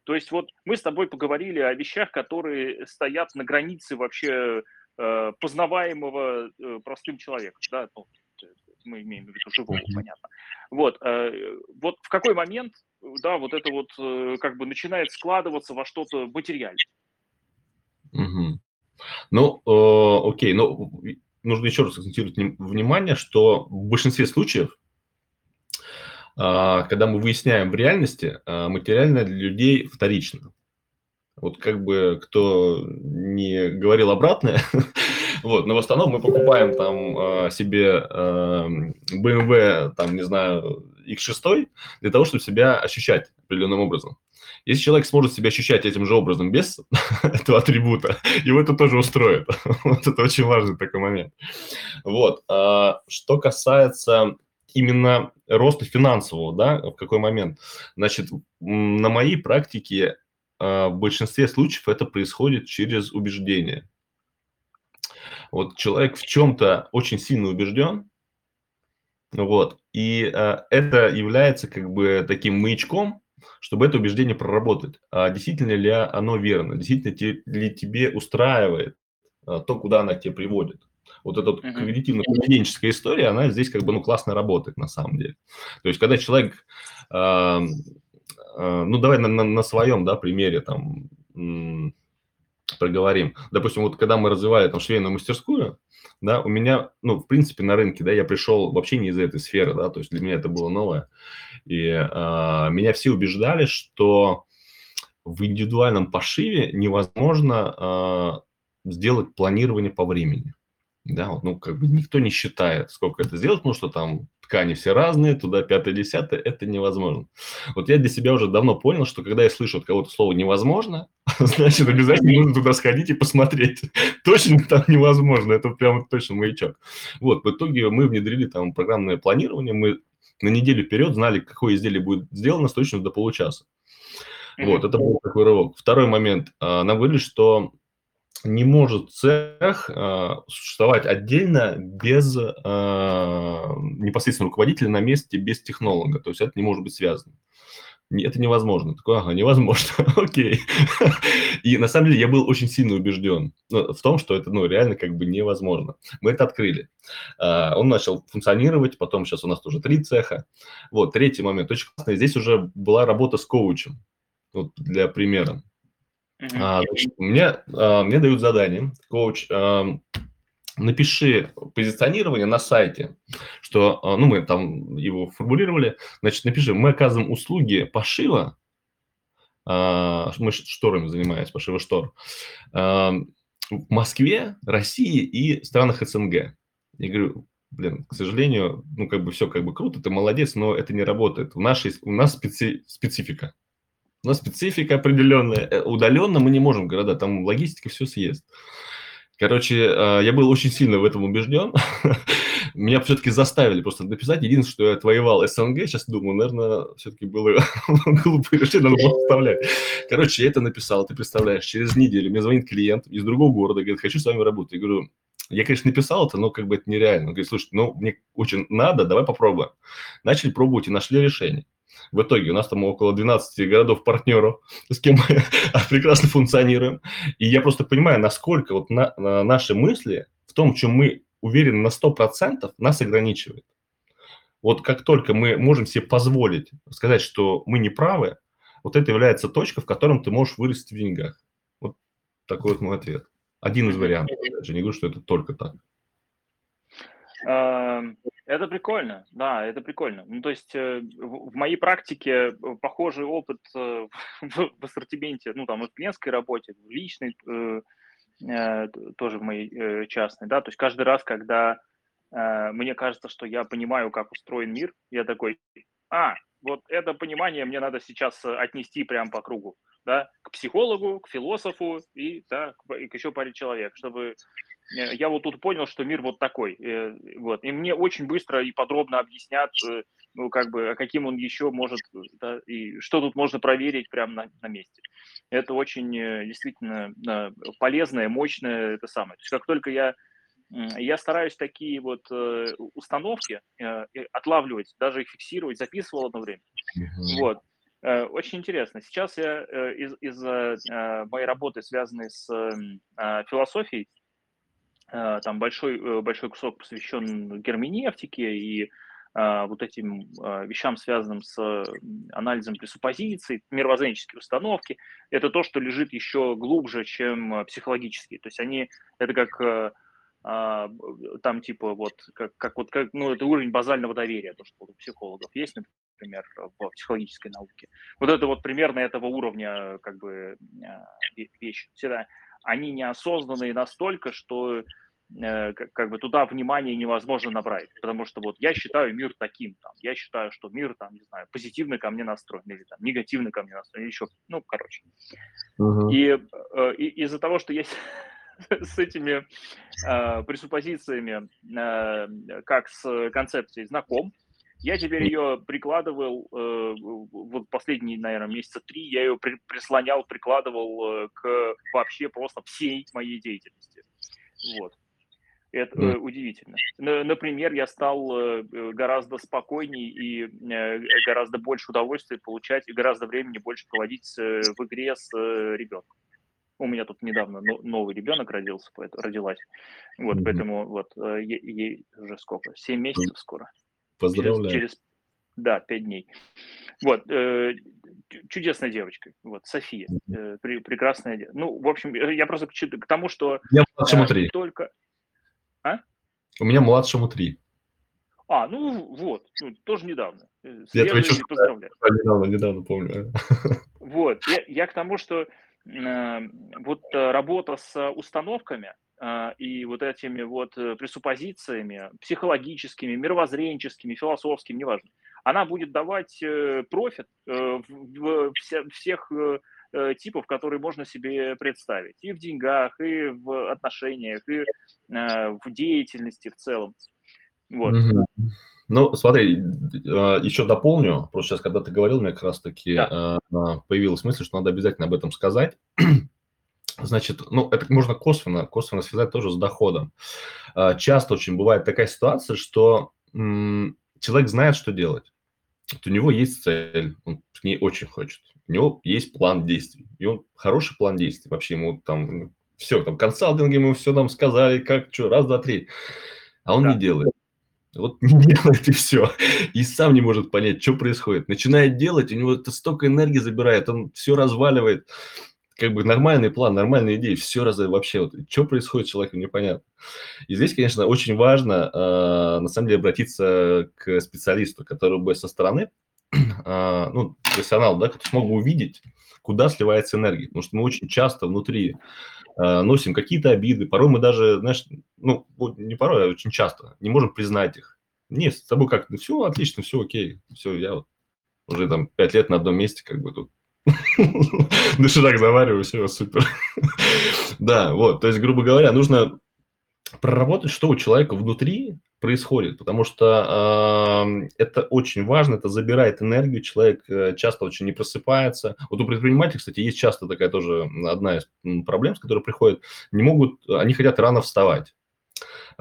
То есть вот мы с тобой поговорили о вещах, которые стоят на границе вообще познаваемого простым человеком, да, ну, мы имеем в виду живого, понятно. Вот, э, вот в какой момент, да, вот это вот э, как бы начинает складываться во что-то материальное? Угу. Ну, э, окей, но нужно еще раз акцентировать внимание, что в большинстве случаев, э, когда мы выясняем в реальности, э, материальное для людей вторично. Вот как бы кто не говорил обратное, Вот, но в основном мы покупаем там а, себе BMW, там, не знаю, X6 для того, чтобы себя ощущать определенным образом. Если человек сможет себя ощущать этим же образом без этого атрибута, его это тоже устроит. вот это очень важный такой момент. Вот. А, что касается именно роста финансового, да, в какой момент? Значит, на моей практике а, в большинстве случаев это происходит через убеждение. Вот человек в чем-то очень сильно убежден, вот, и э, это является как бы таким маячком, чтобы это убеждение проработать. А действительно ли оно верно? Действительно ли тебе устраивает а, то, куда она тебя приводит? Вот эта вот когнитивно-поведенческая история, она здесь как бы ну, классно работает на самом деле. То есть, когда человек, э, э, ну давай на, на, на своем да, примере там проговорим. Допустим, вот когда мы развивали там швейную мастерскую, да, у меня, ну, в принципе, на рынке, да, я пришел вообще не из этой сферы, да, то есть для меня это было новое. И а, меня все убеждали, что в индивидуальном пошиве невозможно а, сделать планирование по времени. Да, вот, ну, как бы никто не считает, сколько это сделать, потому что там ткани все разные, туда пятое, десятое, это невозможно. Вот я для себя уже давно понял, что когда я слышу от кого-то слово «невозможно», значит, обязательно нужно туда сходить и посмотреть. Точно там невозможно, это прямо точно маячок. Вот, в итоге мы внедрили там программное планирование, мы на неделю вперед знали, какое изделие будет сделано с точностью до получаса. Вот, это был такой рывок. Второй момент. А, нам говорили, что не может цех э, существовать отдельно без э, непосредственно руководителя на месте, без технолога. То есть это не может быть связано. Это невозможно. Такое, ага, невозможно. Окей. И на самом деле я был очень сильно убежден ну, в том, что это ну, реально как бы невозможно. Мы это открыли. Uh, он начал функционировать, потом сейчас у нас тоже три цеха. Вот, третий момент. Очень классно. Здесь уже была работа с коучем. Вот для примера. Значит, мне, а, мне дают задание, коуч, а, напиши позиционирование на сайте, что, а, ну, мы там его формулировали, значит, напиши, мы оказываем услуги пошива, мы шторами занимаемся, пошива штор, а, в Москве, России и странах СНГ. Я говорю, блин, к сожалению, ну, как бы все как бы круто, ты молодец, но это не работает. У, нашей, у нас специ, специфика. У нас специфика определенная. Э, удаленно мы не можем города, там логистика все съест. Короче, э, я был очень сильно в этом убежден. Меня все-таки заставили просто написать. Единственное, что я отвоевал СНГ, сейчас думаю, наверное, все-таки было глупое решение, надо было вставлять. Короче, я это написал, ты представляешь, через неделю мне звонит клиент из другого города, говорит, хочу с вами работать. Я говорю, я, конечно, написал это, но как бы это нереально. Он говорит, слушай, ну, мне очень надо, давай попробуем. Начали пробовать и нашли решение. В итоге у нас там около 12 городов-партнеров, с кем мы прекрасно функционируем. И я просто понимаю, насколько вот на, на наши мысли в том, чем мы уверены на 100%, нас ограничивает. Вот как только мы можем себе позволить сказать, что мы не правы, вот это является точка, в котором ты можешь вырасти в деньгах. Вот такой вот мой ответ. Один из вариантов. Я не говорю, что это только так. Эм, это прикольно, да, это прикольно. Ну, то есть э, в моей практике э, похожий опыт э, в ассортименте, ну, там, в клиентской работе, в личной, тоже в моей частной, да, то есть каждый раз, когда мне кажется, что я понимаю, как устроен мир, я такой, а, вот это понимание мне надо сейчас отнести прямо по кругу, да, к психологу, к философу и, да, и к еще паре человек, чтобы я вот тут понял, что мир вот такой. Э, вот. И мне очень быстро и подробно объяснят, э, ну, как бы, а каким он еще может, да, и что тут можно проверить прямо на, на месте. Это очень действительно полезное, мощное, это самое. То есть как только я я стараюсь такие вот установки отлавливать, даже их фиксировать, записывал одно время. Mm-hmm. Вот. Очень интересно. Сейчас я из, из моей работы, связанной с философией, Э, там большой, э, большой кусок посвящен герменевтике и а, вот этим вещам, связанным с анализом пресуппозиций, мировоззренческие установки, это то, что лежит еще глубже, чем психологические. То есть они, это как э, а, там типа вот, как, как вот, как, ну, это уровень базального доверия, то, что у психологов есть, например, в психологической науке. Вот это вот примерно этого уровня как бы вещи. Всегда они неосознанные настолько, что Э, как, бы туда внимание невозможно набрать, потому что вот я считаю мир таким, там, я считаю, что мир там, не знаю, позитивно ко мне настроен или там негативно ко мне настроен, или еще, ну, короче. Uh-huh. И, э, и из-за того, что я с этими э, пресуппозициями, э, как с концепцией знаком, я теперь ее прикладывал, э, вот последние, наверное, месяца три, я ее при, прислонял, прикладывал э, к вообще просто всей моей деятельности. Вот. Это mm. удивительно. Например, я стал э, гораздо спокойнее и э, гораздо больше удовольствия получать, и гораздо времени больше проводить в игре с ребенком. У меня тут недавно новый ребенок родился, родилась. Вот, mm-hmm. поэтому вот ей, уже сколько? Семь месяцев скоро. Поздравляю. Через, через да, пять дней. Вот, э, чудесная девочка, вот, София, э, при, прекрасная. Ну, в общем, я просто к, к тому, что... Я э, только... А? У меня младшему три. А, ну вот, ну, тоже недавно. Я тебя чувствую, поздравляю. Недавно, недавно помню. Вот, я, я к тому, что э, вот э, работа с установками э, и вот этими вот э, пресуппозициями психологическими, мировоззренческими, философскими, неважно, она будет давать э, профит э, в, в, в всех э, Э, типов, которые можно себе представить. И в деньгах, и в отношениях, и э, в деятельности в целом. Вот. Ну, смотри, а, еще дополню. Просто сейчас, когда ты говорил, мне как раз-таки да. А, появилась мысль, что надо обязательно об этом сказать. Значит, ну, это можно косвенно, косвенно связать тоже с доходом. А, часто очень бывает такая ситуация, что человек знает, что делать. Вот у него есть цель, он к ней очень хочет у него есть план действий. И он хороший план действий. Вообще ему там ну, все, там консалтинги ему все нам сказали, как, что, раз, два, три. А он да. не делает. Вот не делает и все. И сам не может понять, что происходит. Начинает делать, у него это столько энергии забирает, он все разваливает. Как бы нормальный план, нормальные идеи, все раз вообще вот, что происходит с человеком, непонятно. И здесь, конечно, очень важно, э, на самом деле, обратиться к специалисту, который бы со стороны ну, профессионал, да, который смог бы увидеть, куда сливается энергия. Потому что мы очень часто внутри а, носим какие-то обиды, порой мы даже, знаешь, ну, не порой, а очень часто не можем признать их. Нет, с тобой как, ну, все отлично, все окей, все, я вот уже там пять лет на одном месте, как бы тут Доширак завариваю, все, супер. Да, вот, то есть, грубо говоря, нужно проработать, что у человека внутри происходит, потому что э, это очень важно, это забирает энергию, человек э, часто очень не просыпается. Вот у предпринимателей, кстати, есть часто такая тоже одна из проблем, с которой приходят, не могут, они хотят рано вставать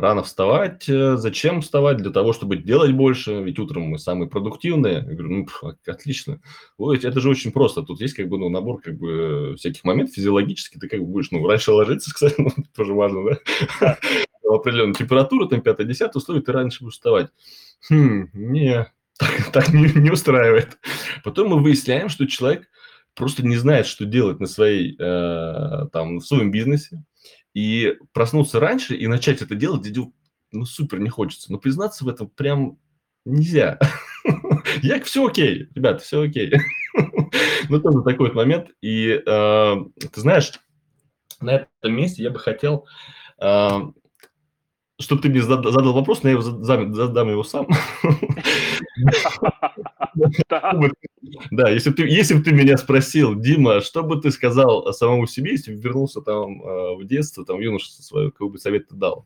рано вставать. Э, зачем вставать? Для того, чтобы делать больше, ведь утром мы самые продуктивные. Я говорю, ну, отлично. Ой, это же очень просто. Тут есть как бы ну, набор как бы всяких моментов физиологически. Ты как бы будешь ну, раньше ложиться, кстати, ну, тоже важно, да? Определенная температура, там 5-10 условий, ты раньше будешь вставать. Хм, не, так, так не, не устраивает. Потом мы выясняем, что человек просто не знает, что делать на своей, э, там, в своем бизнесе, и проснуться раньше и начать это делать, Дидю, ну, супер не хочется. Но признаться в этом прям нельзя. Я все окей, ребята, все окей. Ну, тоже такой вот момент. И э, ты знаешь, на этом месте я бы хотел, э, чтобы ты мне задал вопрос, но я задам его сам. Да, если бы ты, если бы ты меня спросил, Дима, что бы ты сказал самому себе, если бы вернулся там э, в детство, там, юношество свое, какой бы совет ты дал?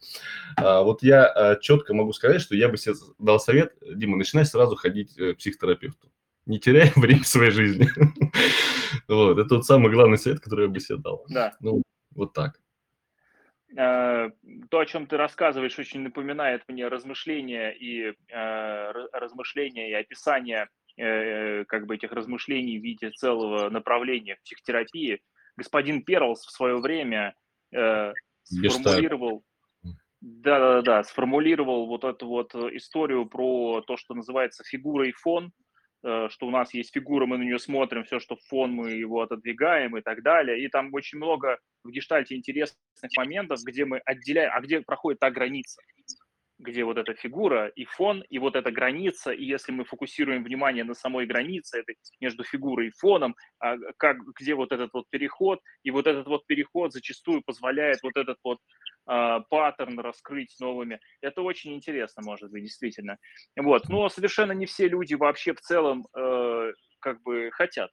А, вот я э, четко могу сказать, что я бы себе дал совет, Дима, начинай сразу ходить э, к психотерапевту. Не теряй время своей жизни. Вот, это вот самый главный совет, который я бы себе дал. Да. Ну, вот так. То, о чем ты рассказываешь, очень напоминает мне размышления и размышления и описание Э, как бы этих размышлений в виде целого направления в психотерапии. Господин Перлс в свое время э, сформулировал, да, да, да, сформулировал вот эту вот историю про то, что называется фигура и фон, э, что у нас есть фигура, мы на нее смотрим, все, что фон, мы его отодвигаем и так далее. И там очень много в гештальте интересных моментов, где мы отделяем, а где проходит та граница где вот эта фигура и фон, и вот эта граница, и если мы фокусируем внимание на самой границе этой между фигурой и фоном, а как, где вот этот вот переход, и вот этот вот переход зачастую позволяет вот этот вот э, паттерн раскрыть новыми. Это очень интересно, может быть, действительно. Вот, но совершенно не все люди вообще в целом э, как бы хотят.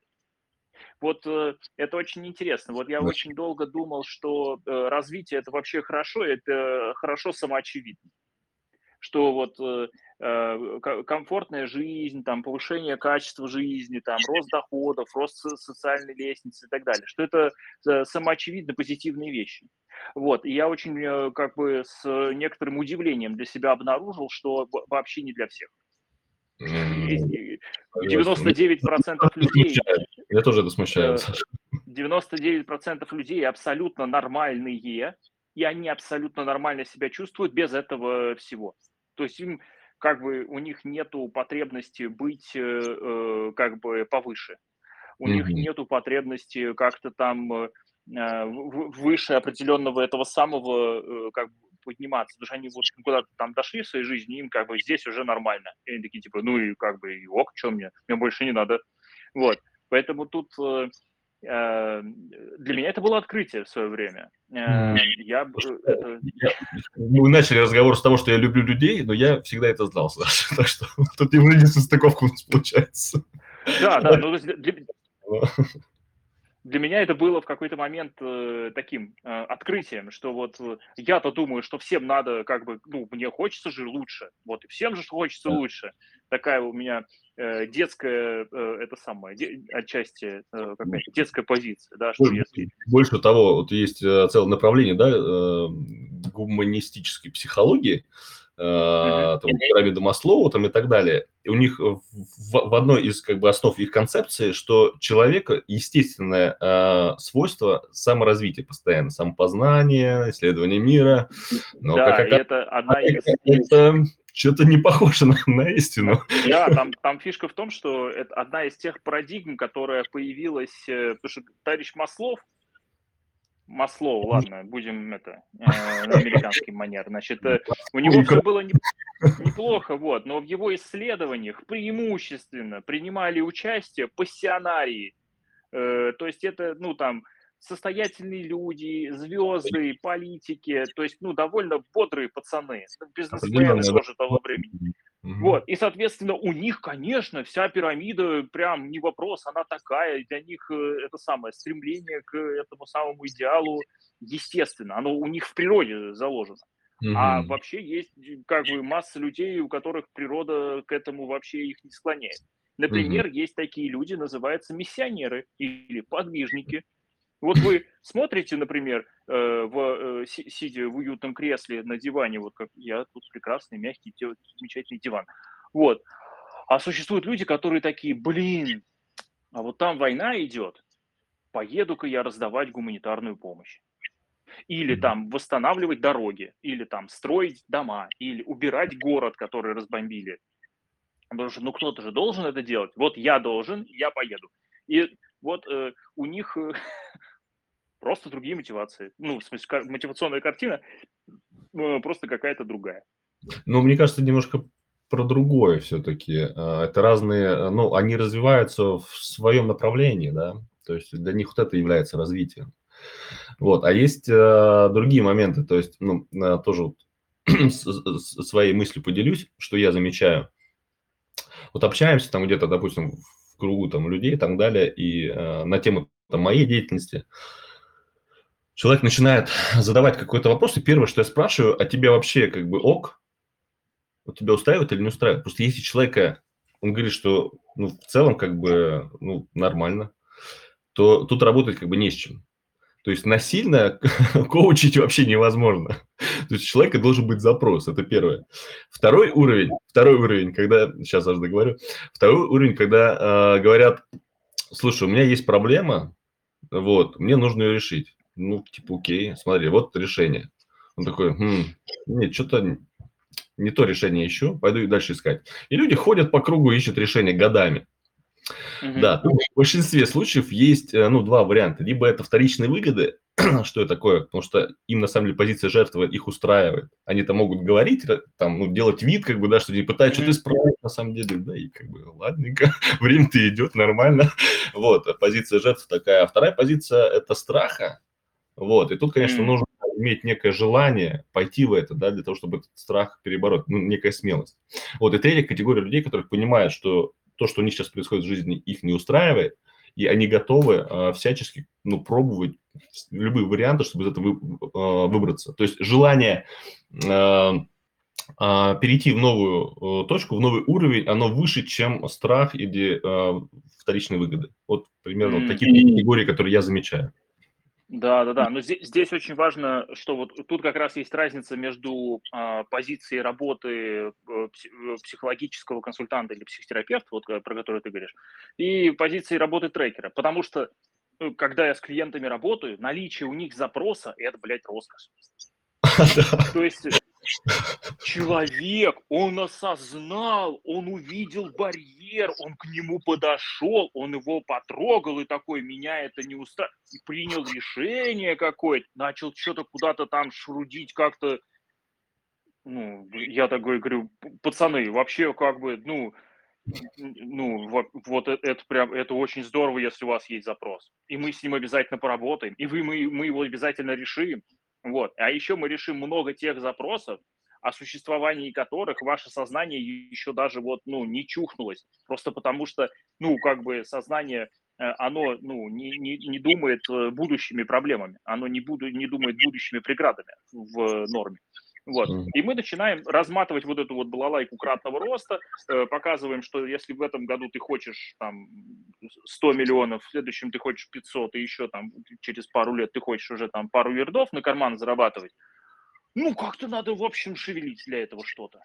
Вот э, это очень интересно. Вот я да. очень долго думал, что э, развитие это вообще хорошо, это хорошо самоочевидно что вот э, э комфортная жизнь, там, повышение качества жизни, там, рост доходов, рост социальной лестницы и так далее, что это э, самоочевидно позитивные вещи. Вот, и я очень как бы с некоторым удивлением для себя обнаружил, что вообще не для всех. 99% людей... Я тоже это смущаю. 99% людей абсолютно нормальные, и они абсолютно нормально себя чувствуют без этого всего. То есть им как бы у них нету потребности быть э, э как бы повыше. У mm-hmm. них нету потребности как-то там э, э выше определенного этого самого э, как бы подниматься, потому что они вот куда-то там дошли в своей жизни, им как бы здесь уже нормально. И они такие типа, ну и как бы и ок, что мне, мне больше не надо. Вот. Поэтому тут э, для меня это было открытие в свое время. Э, я. Мы начали разговор с того, что я люблю людей, но я всегда это знал, Саша. Так что тут немного состыковка у нас получается. Да, да. Ну, для, для меня это было в какой-то момент э, таким э, открытием, что вот я-то думаю, что всем надо как бы, ну, мне хочется же лучше, вот, и всем же хочется лучше. Такая у меня детская, э, это самое, отчасти э, детская позиция, да, что больше, если... Больше того, вот есть э, целое направление, да, э, гуманистической психологии, uh-huh. там, пирамида Маслоу там, и так далее. И у них в, в одной из как бы, основ их концепции, что человека естественное э, свойство саморазвития постоянно, самопознание, исследование мира. Но да, как, это одна из... Это что-то не похоже на, на истину. Да, там, там фишка в том, что это одна из тех парадигм, которая появилась, э, потому что товарищ Маслов, Маслоу, ладно, будем это, э, на американский манер. Значит, э, у него все было не, неплохо, вот, но в его исследованиях преимущественно принимали участие пассионарии. Э, то есть это, ну, там, состоятельные люди, звезды, политики, то есть, ну, довольно бодрые пацаны, бизнесмены тоже того времени. Угу. Вот, и, соответственно, у них, конечно, вся пирамида прям не вопрос, она такая, для них э, это самое стремление к этому самому идеалу, естественно, оно у них в природе заложено. Угу. А вообще есть как бы масса людей, у которых природа к этому вообще их не склоняет. Например, угу. есть такие люди, называются миссионеры или подвижники. Вот вы смотрите, например, э, в, э, сидя в уютном кресле на диване, вот как я, тут прекрасный, мягкий, замечательный диван. Вот. А существуют люди, которые такие, блин, а вот там война идет, поеду-ка я раздавать гуманитарную помощь. Или там восстанавливать дороги, или там строить дома, или убирать город, который разбомбили. Потому что, ну, кто-то же должен это делать. Вот я должен, я поеду. И вот э, у них э, просто другие мотивации. Ну, в смысле, мотивационная картина э, просто какая-то другая. Ну, мне кажется, немножко про другое все-таки. А, это разные, ну, они развиваются в своем направлении, да, то есть для них вот это является развитием. Вот, а есть э, другие моменты, то есть, ну, э, тоже вот своей мыслью поделюсь, что я замечаю. Вот общаемся там где-то, допустим, в кругу там людей и так далее, и э, на тему там, моей деятельности, человек начинает задавать какой-то вопрос, и первое, что я спрашиваю, а тебе вообще как бы ок? Вот тебя устраивает или не устраивает? Просто если человека, он говорит, что ну, в целом как бы ну, нормально, то тут работать как бы не с чем. То есть насильно коучить вообще невозможно. То есть у человека должен быть запрос, это первое. Второй уровень, второй уровень, когда, сейчас аж договорю, второй уровень, когда э, говорят, слушай, у меня есть проблема, вот, мне нужно ее решить ну, типа, окей, смотри, вот решение. Он такой, хм, нет, что-то не то решение ищу, пойду и дальше искать. И люди ходят по кругу, ищут решение годами. Угу. Да, в большинстве случаев есть, э, ну, два варианта. Либо это вторичные выгоды, что это такое, потому что им, на самом деле, позиция жертвы их устраивает. они там могут говорить, там, ну, делать вид, как бы, да, что они пытаются mm-hmm. что-то исправить, на самом деле, да, и как бы, ладненько, время-то идет нормально. Вот, позиция жертвы такая. А вторая позиция – это страха, вот, и тут, конечно, mm. нужно иметь некое желание пойти в это, да, для того, чтобы этот страх перебороть, ну, некая смелость. Вот, и третья категория людей, которые понимают, что то, что у них сейчас происходит в жизни, их не устраивает, и они готовы э, всячески, ну, пробовать любые варианты, чтобы из этого вы, э, выбраться. То есть желание э, э, перейти в новую э, точку, в новый уровень, оно выше, чем страх или э, вторичные выгоды. Вот примерно mm-hmm. такие категории, которые я замечаю. Да, да, да. Но здесь, здесь очень важно, что вот тут как раз есть разница между э, позицией работы э, э, психологического консультанта или психотерапевта, вот э, про который ты говоришь, и позицией работы трекера. Потому что когда я с клиентами работаю, наличие у них запроса – это, блядь, роскошь. То есть Человек, он осознал, он увидел барьер, он к нему подошел, он его потрогал и такой, меня это не устраивает, и принял решение какое-то, начал что-то куда-то там шрудить как-то. Ну, я такой говорю, пацаны, вообще как бы, ну, ну, вот, вот это, это прям, это очень здорово, если у вас есть запрос. И мы с ним обязательно поработаем, и вы, мы, мы его обязательно решим. Вот. А еще мы решим много тех запросов, о существовании которых ваше сознание еще даже вот, ну, не чухнулось. Просто потому что, ну, как бы сознание, э, оно, ну, не, не, не думает э, будущими проблемами, оно не, буду, не думает будущими преградами в норме. Вот. И мы начинаем разматывать вот эту вот балалайку кратного роста, э, показываем, что если в этом году ты хочешь там 100 миллионов, в следующем ты хочешь 500, и еще там через пару лет ты хочешь уже там пару вердов на карман зарабатывать, ну, как-то надо, в общем, шевелить для этого что-то.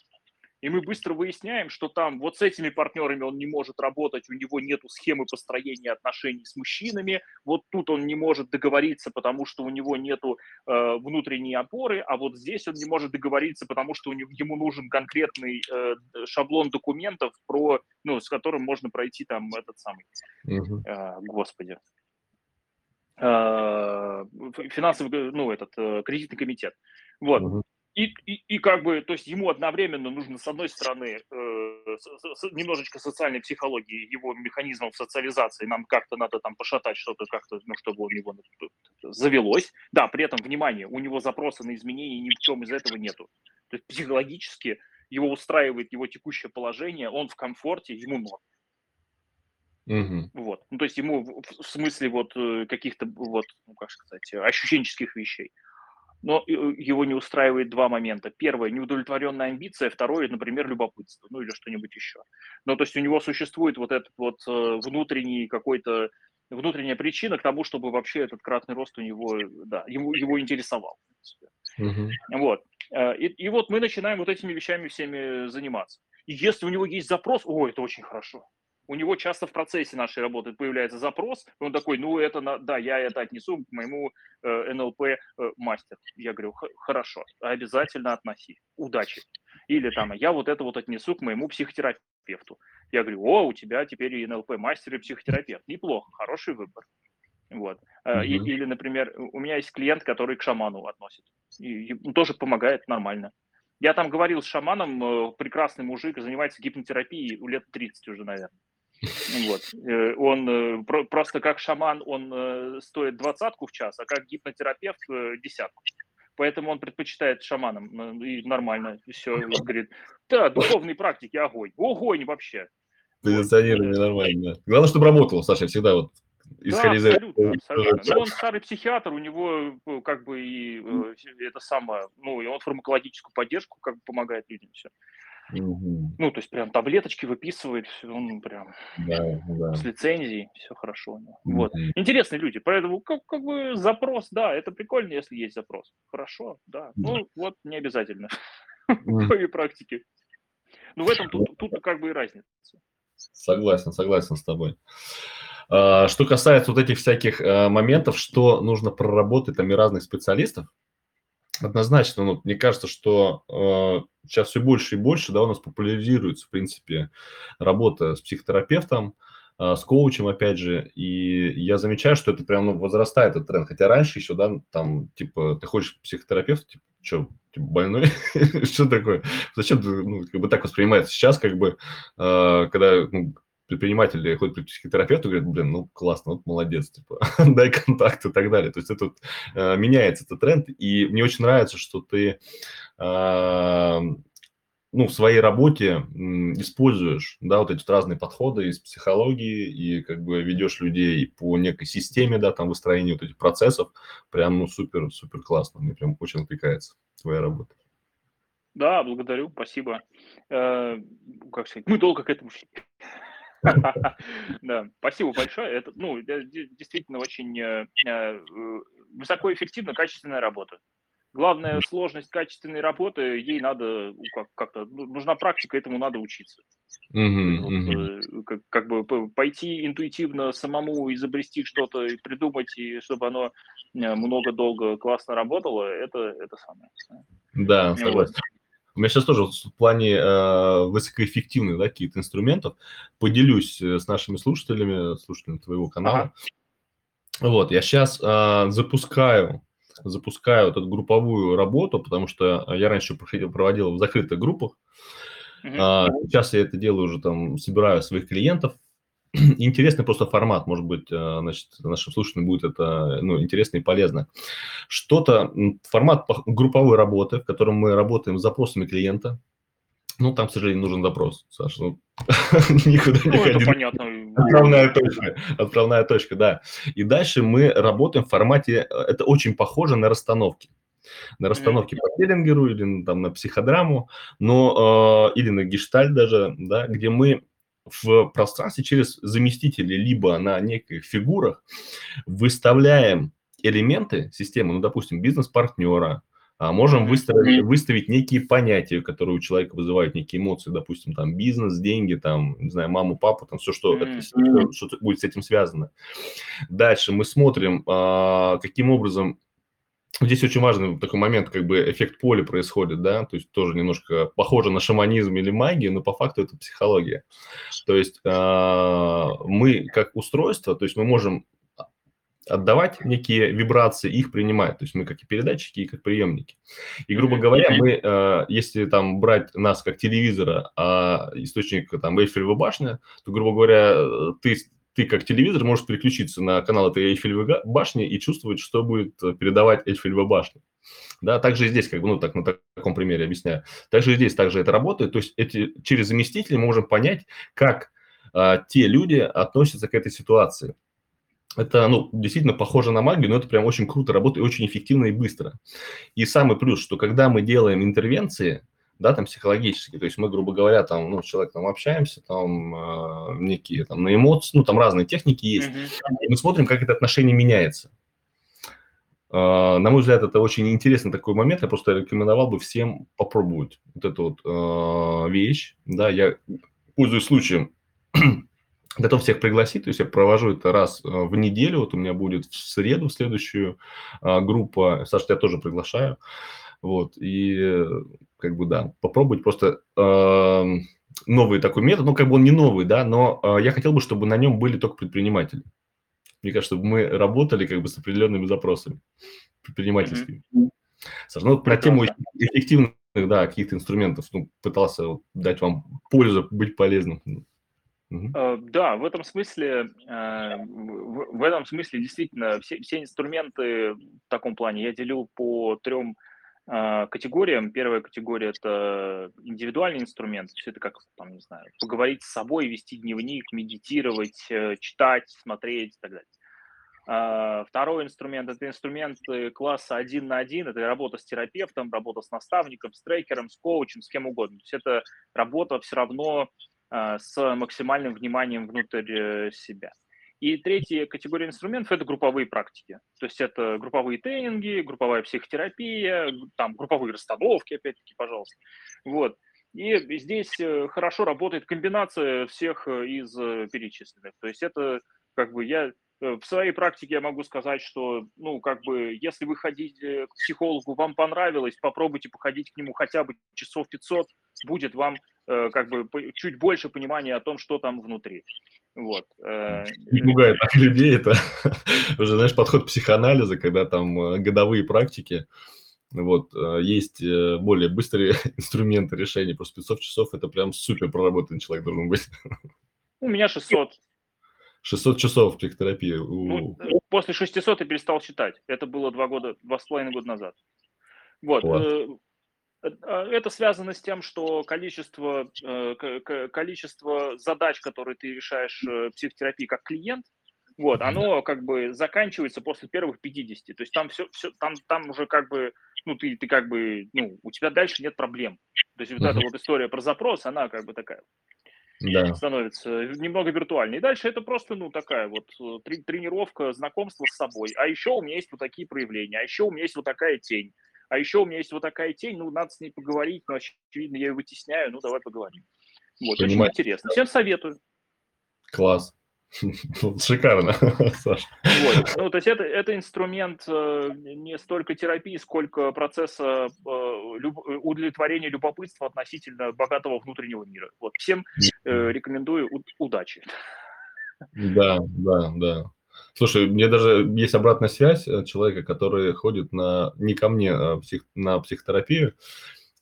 И мы быстро выясняем, что там вот с этими партнерами он не может работать, у него нет схемы построения отношений с мужчинами, вот тут он не может договориться, потому что у него нет э, внутренней опоры, а вот здесь он не может договориться, потому что у него, ему нужен конкретный э, шаблон документов, про, ну, с которым можно пройти там этот самый, э, господи, э, финансовый, ну, этот, э, кредитный комитет. Вот. Угу. И, и, и как бы, то есть ему одновременно нужно, с одной стороны, э, с, с, немножечко социальной психологии, его механизмов социализации, нам как-то надо там пошатать что-то как-то, ну, чтобы у него завелось. Да, при этом, внимание, у него запроса на изменения ни в чем из этого нету. То есть психологически его устраивает его текущее положение, он в комфорте, ему норм. Мгм. Вот. Ну, то есть ему в в смысле вот э, каких-то вот, ну, как сказать, ощущенческих вещей. Но э, его не устраивает два момента. Первое– неудовлетворенная амбиция. Второе, например, любопытство, ну или что-нибудь еще. Ну, то есть у него существует вот этот вот э, внутренний какой-то, внутренняя причина к тому, чтобы вообще этот кратный рост у него, э, да, его, его интересовал. Мгм. Вот. И, и вот мы начинаем вот этими вещами всеми заниматься. И если у него есть запрос, о, это очень хорошо. У него часто в процессе нашей работы появляется запрос, и он такой, ну это, на- да, я это отнесу к моему э, НЛП э, мастер. Я говорю, «Х- хорошо, обязательно относи, удачи. Или там, я вот это вот отнесу к моему психотерапевту. Я говорю, о, у тебя теперь и НЛП мастер, и психотерапевт. Неплохо, хороший выбор. Вот. Мгм. или, например, у меня есть клиент, который к шаману относит. И, и тоже помогает нормально. Я там говорил с шаманом, э, прекрасный мужик, занимается гипнотерапией лет 30 уже, наверное. Вот. Э, Он э, про- просто как шаман, он э, стоит двадцатку в час, а как гипнотерапевт десятку. Поэтому он предпочитает шаманом. И нормально. Все. Говорит, да, духовные практики, огонь. Огонь вообще. Позиционирование нормально. да. Главное, чтобы работало, Саша, всегда вот Да, исходя из этого. абсолютно, абсолютно. Ну, он старый психиатр, у него как бы и это самое, ну, и он фармакологическую поддержку как бы помогает людям все. Мгм. Ну, то есть прям таблеточки выписывает, он прям Да, да. с лицензией, все хорошо. у него. Вот. Интересные люди, поэтому как, как бы запрос, да, это прикольно, если есть запрос. Хорошо, да. Ну, вот не обязательно в твоей практике. Ну, в этом тут, тут как бы и разница. Согласен, согласен с тобой. А, Что касается вот этих всяких э, моментов, что нужно проработать там и разных специалистов, однозначно, ну, мне кажется, что э, сейчас все больше и больше, да, у нас популяризируется, в принципе, работа с психотерапевтом, э, с коучем, опять же, и я замечаю, что это прям ну, возрастает этот тренд, хотя раньше еще, да, там, типа, ты ходишь к психотерапевту, типа, что, типа, больной, что такое, зачем ты, ну, как бы так воспринимается сейчас, как бы, э, когда ну, предприниматели ходят к психотерапевту, говорят, блин, ну классно, вот молодец, типа, дай контакт и так далее. То есть это э, меняется этот тренд, и мне очень нравится, что ты э, ну, в своей работе используешь, да, вот эти вот разные подходы из психологии и как бы ведешь людей по некой системе, да, там выстроения вот этих процессов, прям, ну, супер, супер классно, мне прям очень откликается твоя работа. Да, благодарю, спасибо. Э, Как сказать, мы долго к этому шли. Да, спасибо большое. Это, ну, де- де- действительно очень э, э, высокоэффективно, качественная работа. Главная сложность качественной работы, ей надо как- как-то, ну, нужна практика, этому надо учиться. Вот, э, как, как бы пойти интуитивно самому изобрести что-то и придумать, и чтобы оно э, много, долго, классно работало, это, это самое. Да, согласен. У меня сейчас тоже в плане э, высокоэффективных да, каких-то инструментов поделюсь э, с нашими слушателями, слушателями твоего канала. Вот, я сейчас запускаю, запускаю вот эту групповую работу, потому что я раньше проходил, проводил в закрытых группах. А, Сейчас я это делаю уже там, собираю своих клиентов. Интересный просто формат, может быть, э, значит, нашим слушателям будет это ну, интересно и полезно. Что-то, формат групповой работы, в котором мы работаем с запросами клиента. Ну, там, к сожалению, нужен запрос, Саша. Ну, никуда не Ну, это ходи. понятно. Отправная точка, отправная точка, да. И дальше мы работаем в формате, э, это очень похоже на расстановки. На расстановки по Хеллингеру или н- там на психодраму, но, э, или на гештальт даже, да, где мы в пространстве через заместители либо на неких фигурах выставляем элементы системы, ну, допустим, бизнес-партнера, а можем выставить, выставить некие понятия, которые у человека вызывают некие эмоции, допустим, там бизнес, деньги, там, не знаю, маму, папу, там все, что, это, что, что будет с этим связано. Дальше мы смотрим, а, каким образом Здесь очень важный такой момент, как бы эффект поля происходит, да, то есть тоже немножко похоже на шаманизм или магию, но по факту это психология. То есть а, мы как устройство, то есть мы можем отдавать некие вибрации, их принимать. То есть мы как и передатчики, и как приемники. И, грубо говоря, мы, э, если там брать нас как телевизора, а источник там Эйфелева башня, то, грубо говоря, ты, ты как телевизор можешь переключиться на канал этой Эйфелевой башни и чувствовать, что будет э, передавать Эйфелева башня. Да, также здесь, как бы, ну, так, на таком примере объясняю. Также здесь также это работает. То есть эти, через заместителей мы можем понять, как а, те люди относятся к этой ситуации. Это, ну, действительно похоже на магию, но это прям очень круто работает, очень эффективно и быстро. И самый плюс, что когда мы делаем интервенции, да, там психологические, то есть мы, грубо говоря, там, ну, человек там общаемся, там э, некие там на эмоции, ну, там разные техники есть, mm-hmm. и мы смотрим, как это отношение меняется. Э, на мой взгляд, это очень интересный такой момент, я просто рекомендовал бы всем попробовать вот эту вот э, вещь, да, я пользуюсь случаем, готов всех пригласить, то есть я провожу это раз э, в неделю, вот у меня будет в среду следующую э, группа, Саша, я тоже приглашаю, вот, и как бы, да, попробовать просто э, новый такой метод, ну, как бы он не новый, да, но э, я хотел бы, чтобы на нем были только предприниматели. Мне кажется, чтобы мы работали как бы с определенными запросами предпринимательскими. Mm-hmm. Саша, ну, на тему эффективных, да, каких-то инструментов, ну, пытался вот, дать вам пользу, быть полезным. Uh-huh. Да, в этом смысле, э, в этом смысле действительно все, все инструменты в таком плане я делю по трем категориям. Первая категория – это индивидуальный инструмент, все это как, там, не знаю, поговорить с собой, вести дневник, медитировать, э, читать, смотреть и так далее. А, второй инструмент – это инструмент класса один на один, это работа с терапевтом, работа с наставником, с трекером, с коучем, с кем угодно. То есть это работа все равно а, с максимальным вниманием внутрь э, себя. И третья категория инструментов – это групповые практики. То есть это групповые тренинги, групповая психотерапия, там групповые расстановки, опять-таки, пожалуйста. Вот. И здесь э, хорошо работает комбинация всех э, из э, перечисленных. То есть это как бы я в своей практике я могу сказать, что, ну, как бы, если вы ходите к психологу, вам понравилось, попробуйте походить к нему хотя бы часов 500, будет вам как бы чуть больше понимания о том, что там внутри. Вот. Э, Не пугает так людей, это уже, знаешь, подход психоанализа, когда там э, годовые практики, вот, э, есть более быстрые инструменты решения, просто 500 часов это прям супер проработанный человек должен быть. У меня 600. 600 часов психотерапии. Ну, после 600 я перестал считать. Это было два года, два с половиной года назад. Вот. А, это связано с тем, что количество, э, количество задач, которые ты решаешь в психотерапии как клиент, вот, оно как бы заканчивается после первых 50. То есть там все, все там, там уже как бы, ну, ты, ты как бы, ну, у тебя дальше нет проблем. То есть вот эта вот история про запрос, она как бы такая да. становится немного виртуальной. И дальше это просто, ну, такая вот э, тренировка, знакомство с собой. А еще у меня есть вот такие проявления, а еще у меня есть вот такая тень. А еще у меня есть вот такая тень, ну, надо с ней поговорить, но, очевидно, я ее вытесняю, ну, давай поговорим. Вот, Понимаю. очень интересно. Всем советую. Класс. Шикарно, Саша. Вот. Ну, то есть это, это инструмент э, не столько терапии, сколько процесса э, люб, удовлетворения любопытства относительно богатого внутреннего мира. Вот. Всем э, рекомендую удачи. Да, да, да. Слушай, мне даже есть обратная связь человека, который ходит на не ко мне, а псих, на психотерапию.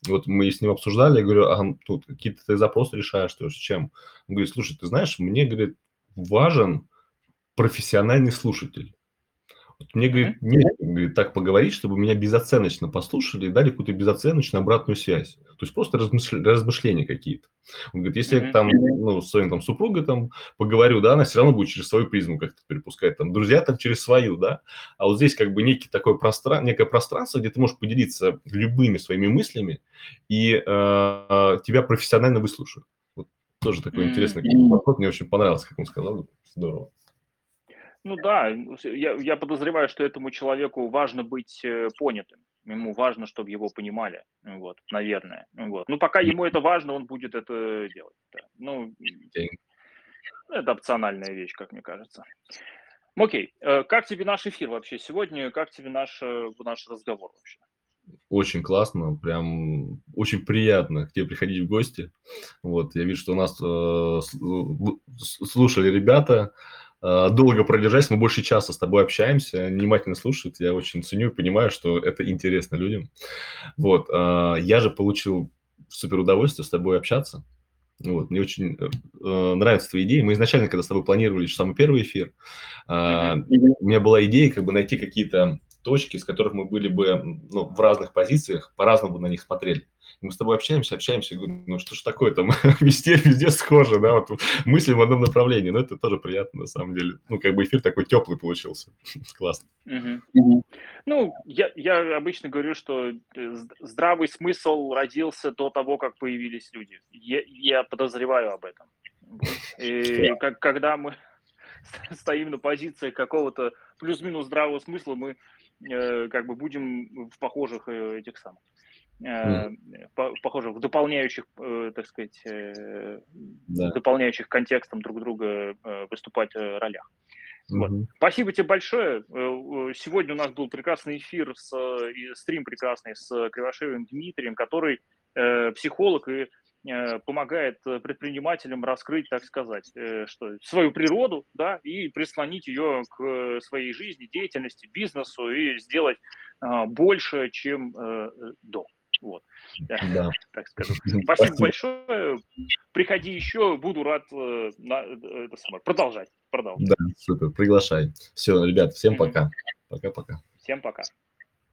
Вот мы с ним обсуждали, я говорю, а тут какие-то ты запросы решаешь, что с чем? Он говорит, слушай, ты знаешь, мне, говорит, важен профессиональный слушатель. Мне, говорит, не говорит, так поговорить, чтобы меня безоценочно послушали и дали какую-то безоценочную обратную связь. То есть просто размышля... размышления какие-то. Он говорит, если я там, ну, с своим там супругой там поговорю, да, она все равно будет через свою призму как-то перепускать, там, друзья там через свою, да, а вот здесь как бы некий такой пространство, некое пространство, где ты можешь поделиться любыми своими мыслями, и э, тебя профессионально выслушают. Вот тоже такой интересный подход, мне очень понравился, как он сказал, здорово. Ну да, я, я подозреваю, что этому человеку важно быть э, понятым. Ему важно, чтобы его понимали. Вот, наверное. Вот. Ну, пока ему это важно, он будет это делать. Да. Ну, это опциональная вещь, как мне кажется. Окей, э, как тебе наш эфир вообще сегодня? Как тебе наш, э, наш разговор вообще? Очень классно, прям очень приятно к тебе приходить в гости. Вот, я вижу, что у нас э, слушали ребята, долго продержать, мы больше часа с тобой общаемся, внимательно слушают, я очень ценю и понимаю, что это интересно людям. Вот, э, я же получил супер удовольствие с тобой общаться. Вот, мне очень э, нравятся твои идеи. Мы изначально, когда с тобой планировали самый первый эфир, э, у меня была идея как бы найти какие-то точки, с которых мы были бы ну, в разных позициях, по-разному на них смотрели. Мы с тобой общаемся, общаемся, и говорим, ну что ж такое там, везде, везде схоже, да, вот мысли в одном направлении, но это тоже приятно на самом деле. Ну, как бы эфир такой теплый получился, классно. Ну, я, я обычно говорю, что э, здравый смысл родился до того, как появились люди. Я, я подозреваю об этом. И как, когда мы стоим на позиции какого-то плюс-минус здравого смысла, мы э, как бы будем в похожих э, этих самых, по, похожих, в дополняющих, э, так сказать, э, да. дополняющих контекстом друг друга э, выступать э, ролях. Вот. Угу. Спасибо тебе большое. Э, сегодня у нас был прекрасный эфир, с, стрим прекрасный с Кривошеевым Дмитрием, который э, психолог и Э, помогает э, предпринимателям раскрыть, так сказать, э, что свою природу, да, и прислонить ее к своей жизни, деятельности, бизнесу и сделать больше, чем до. Вот. Да. Так скажу. Спасибо, Спасибо большое. Приходи еще, буду рад на, это самое, продолжать. продолжать. Да, супер, приглашай. Все, ребят, всем пока. Пока-пока. Всем пока.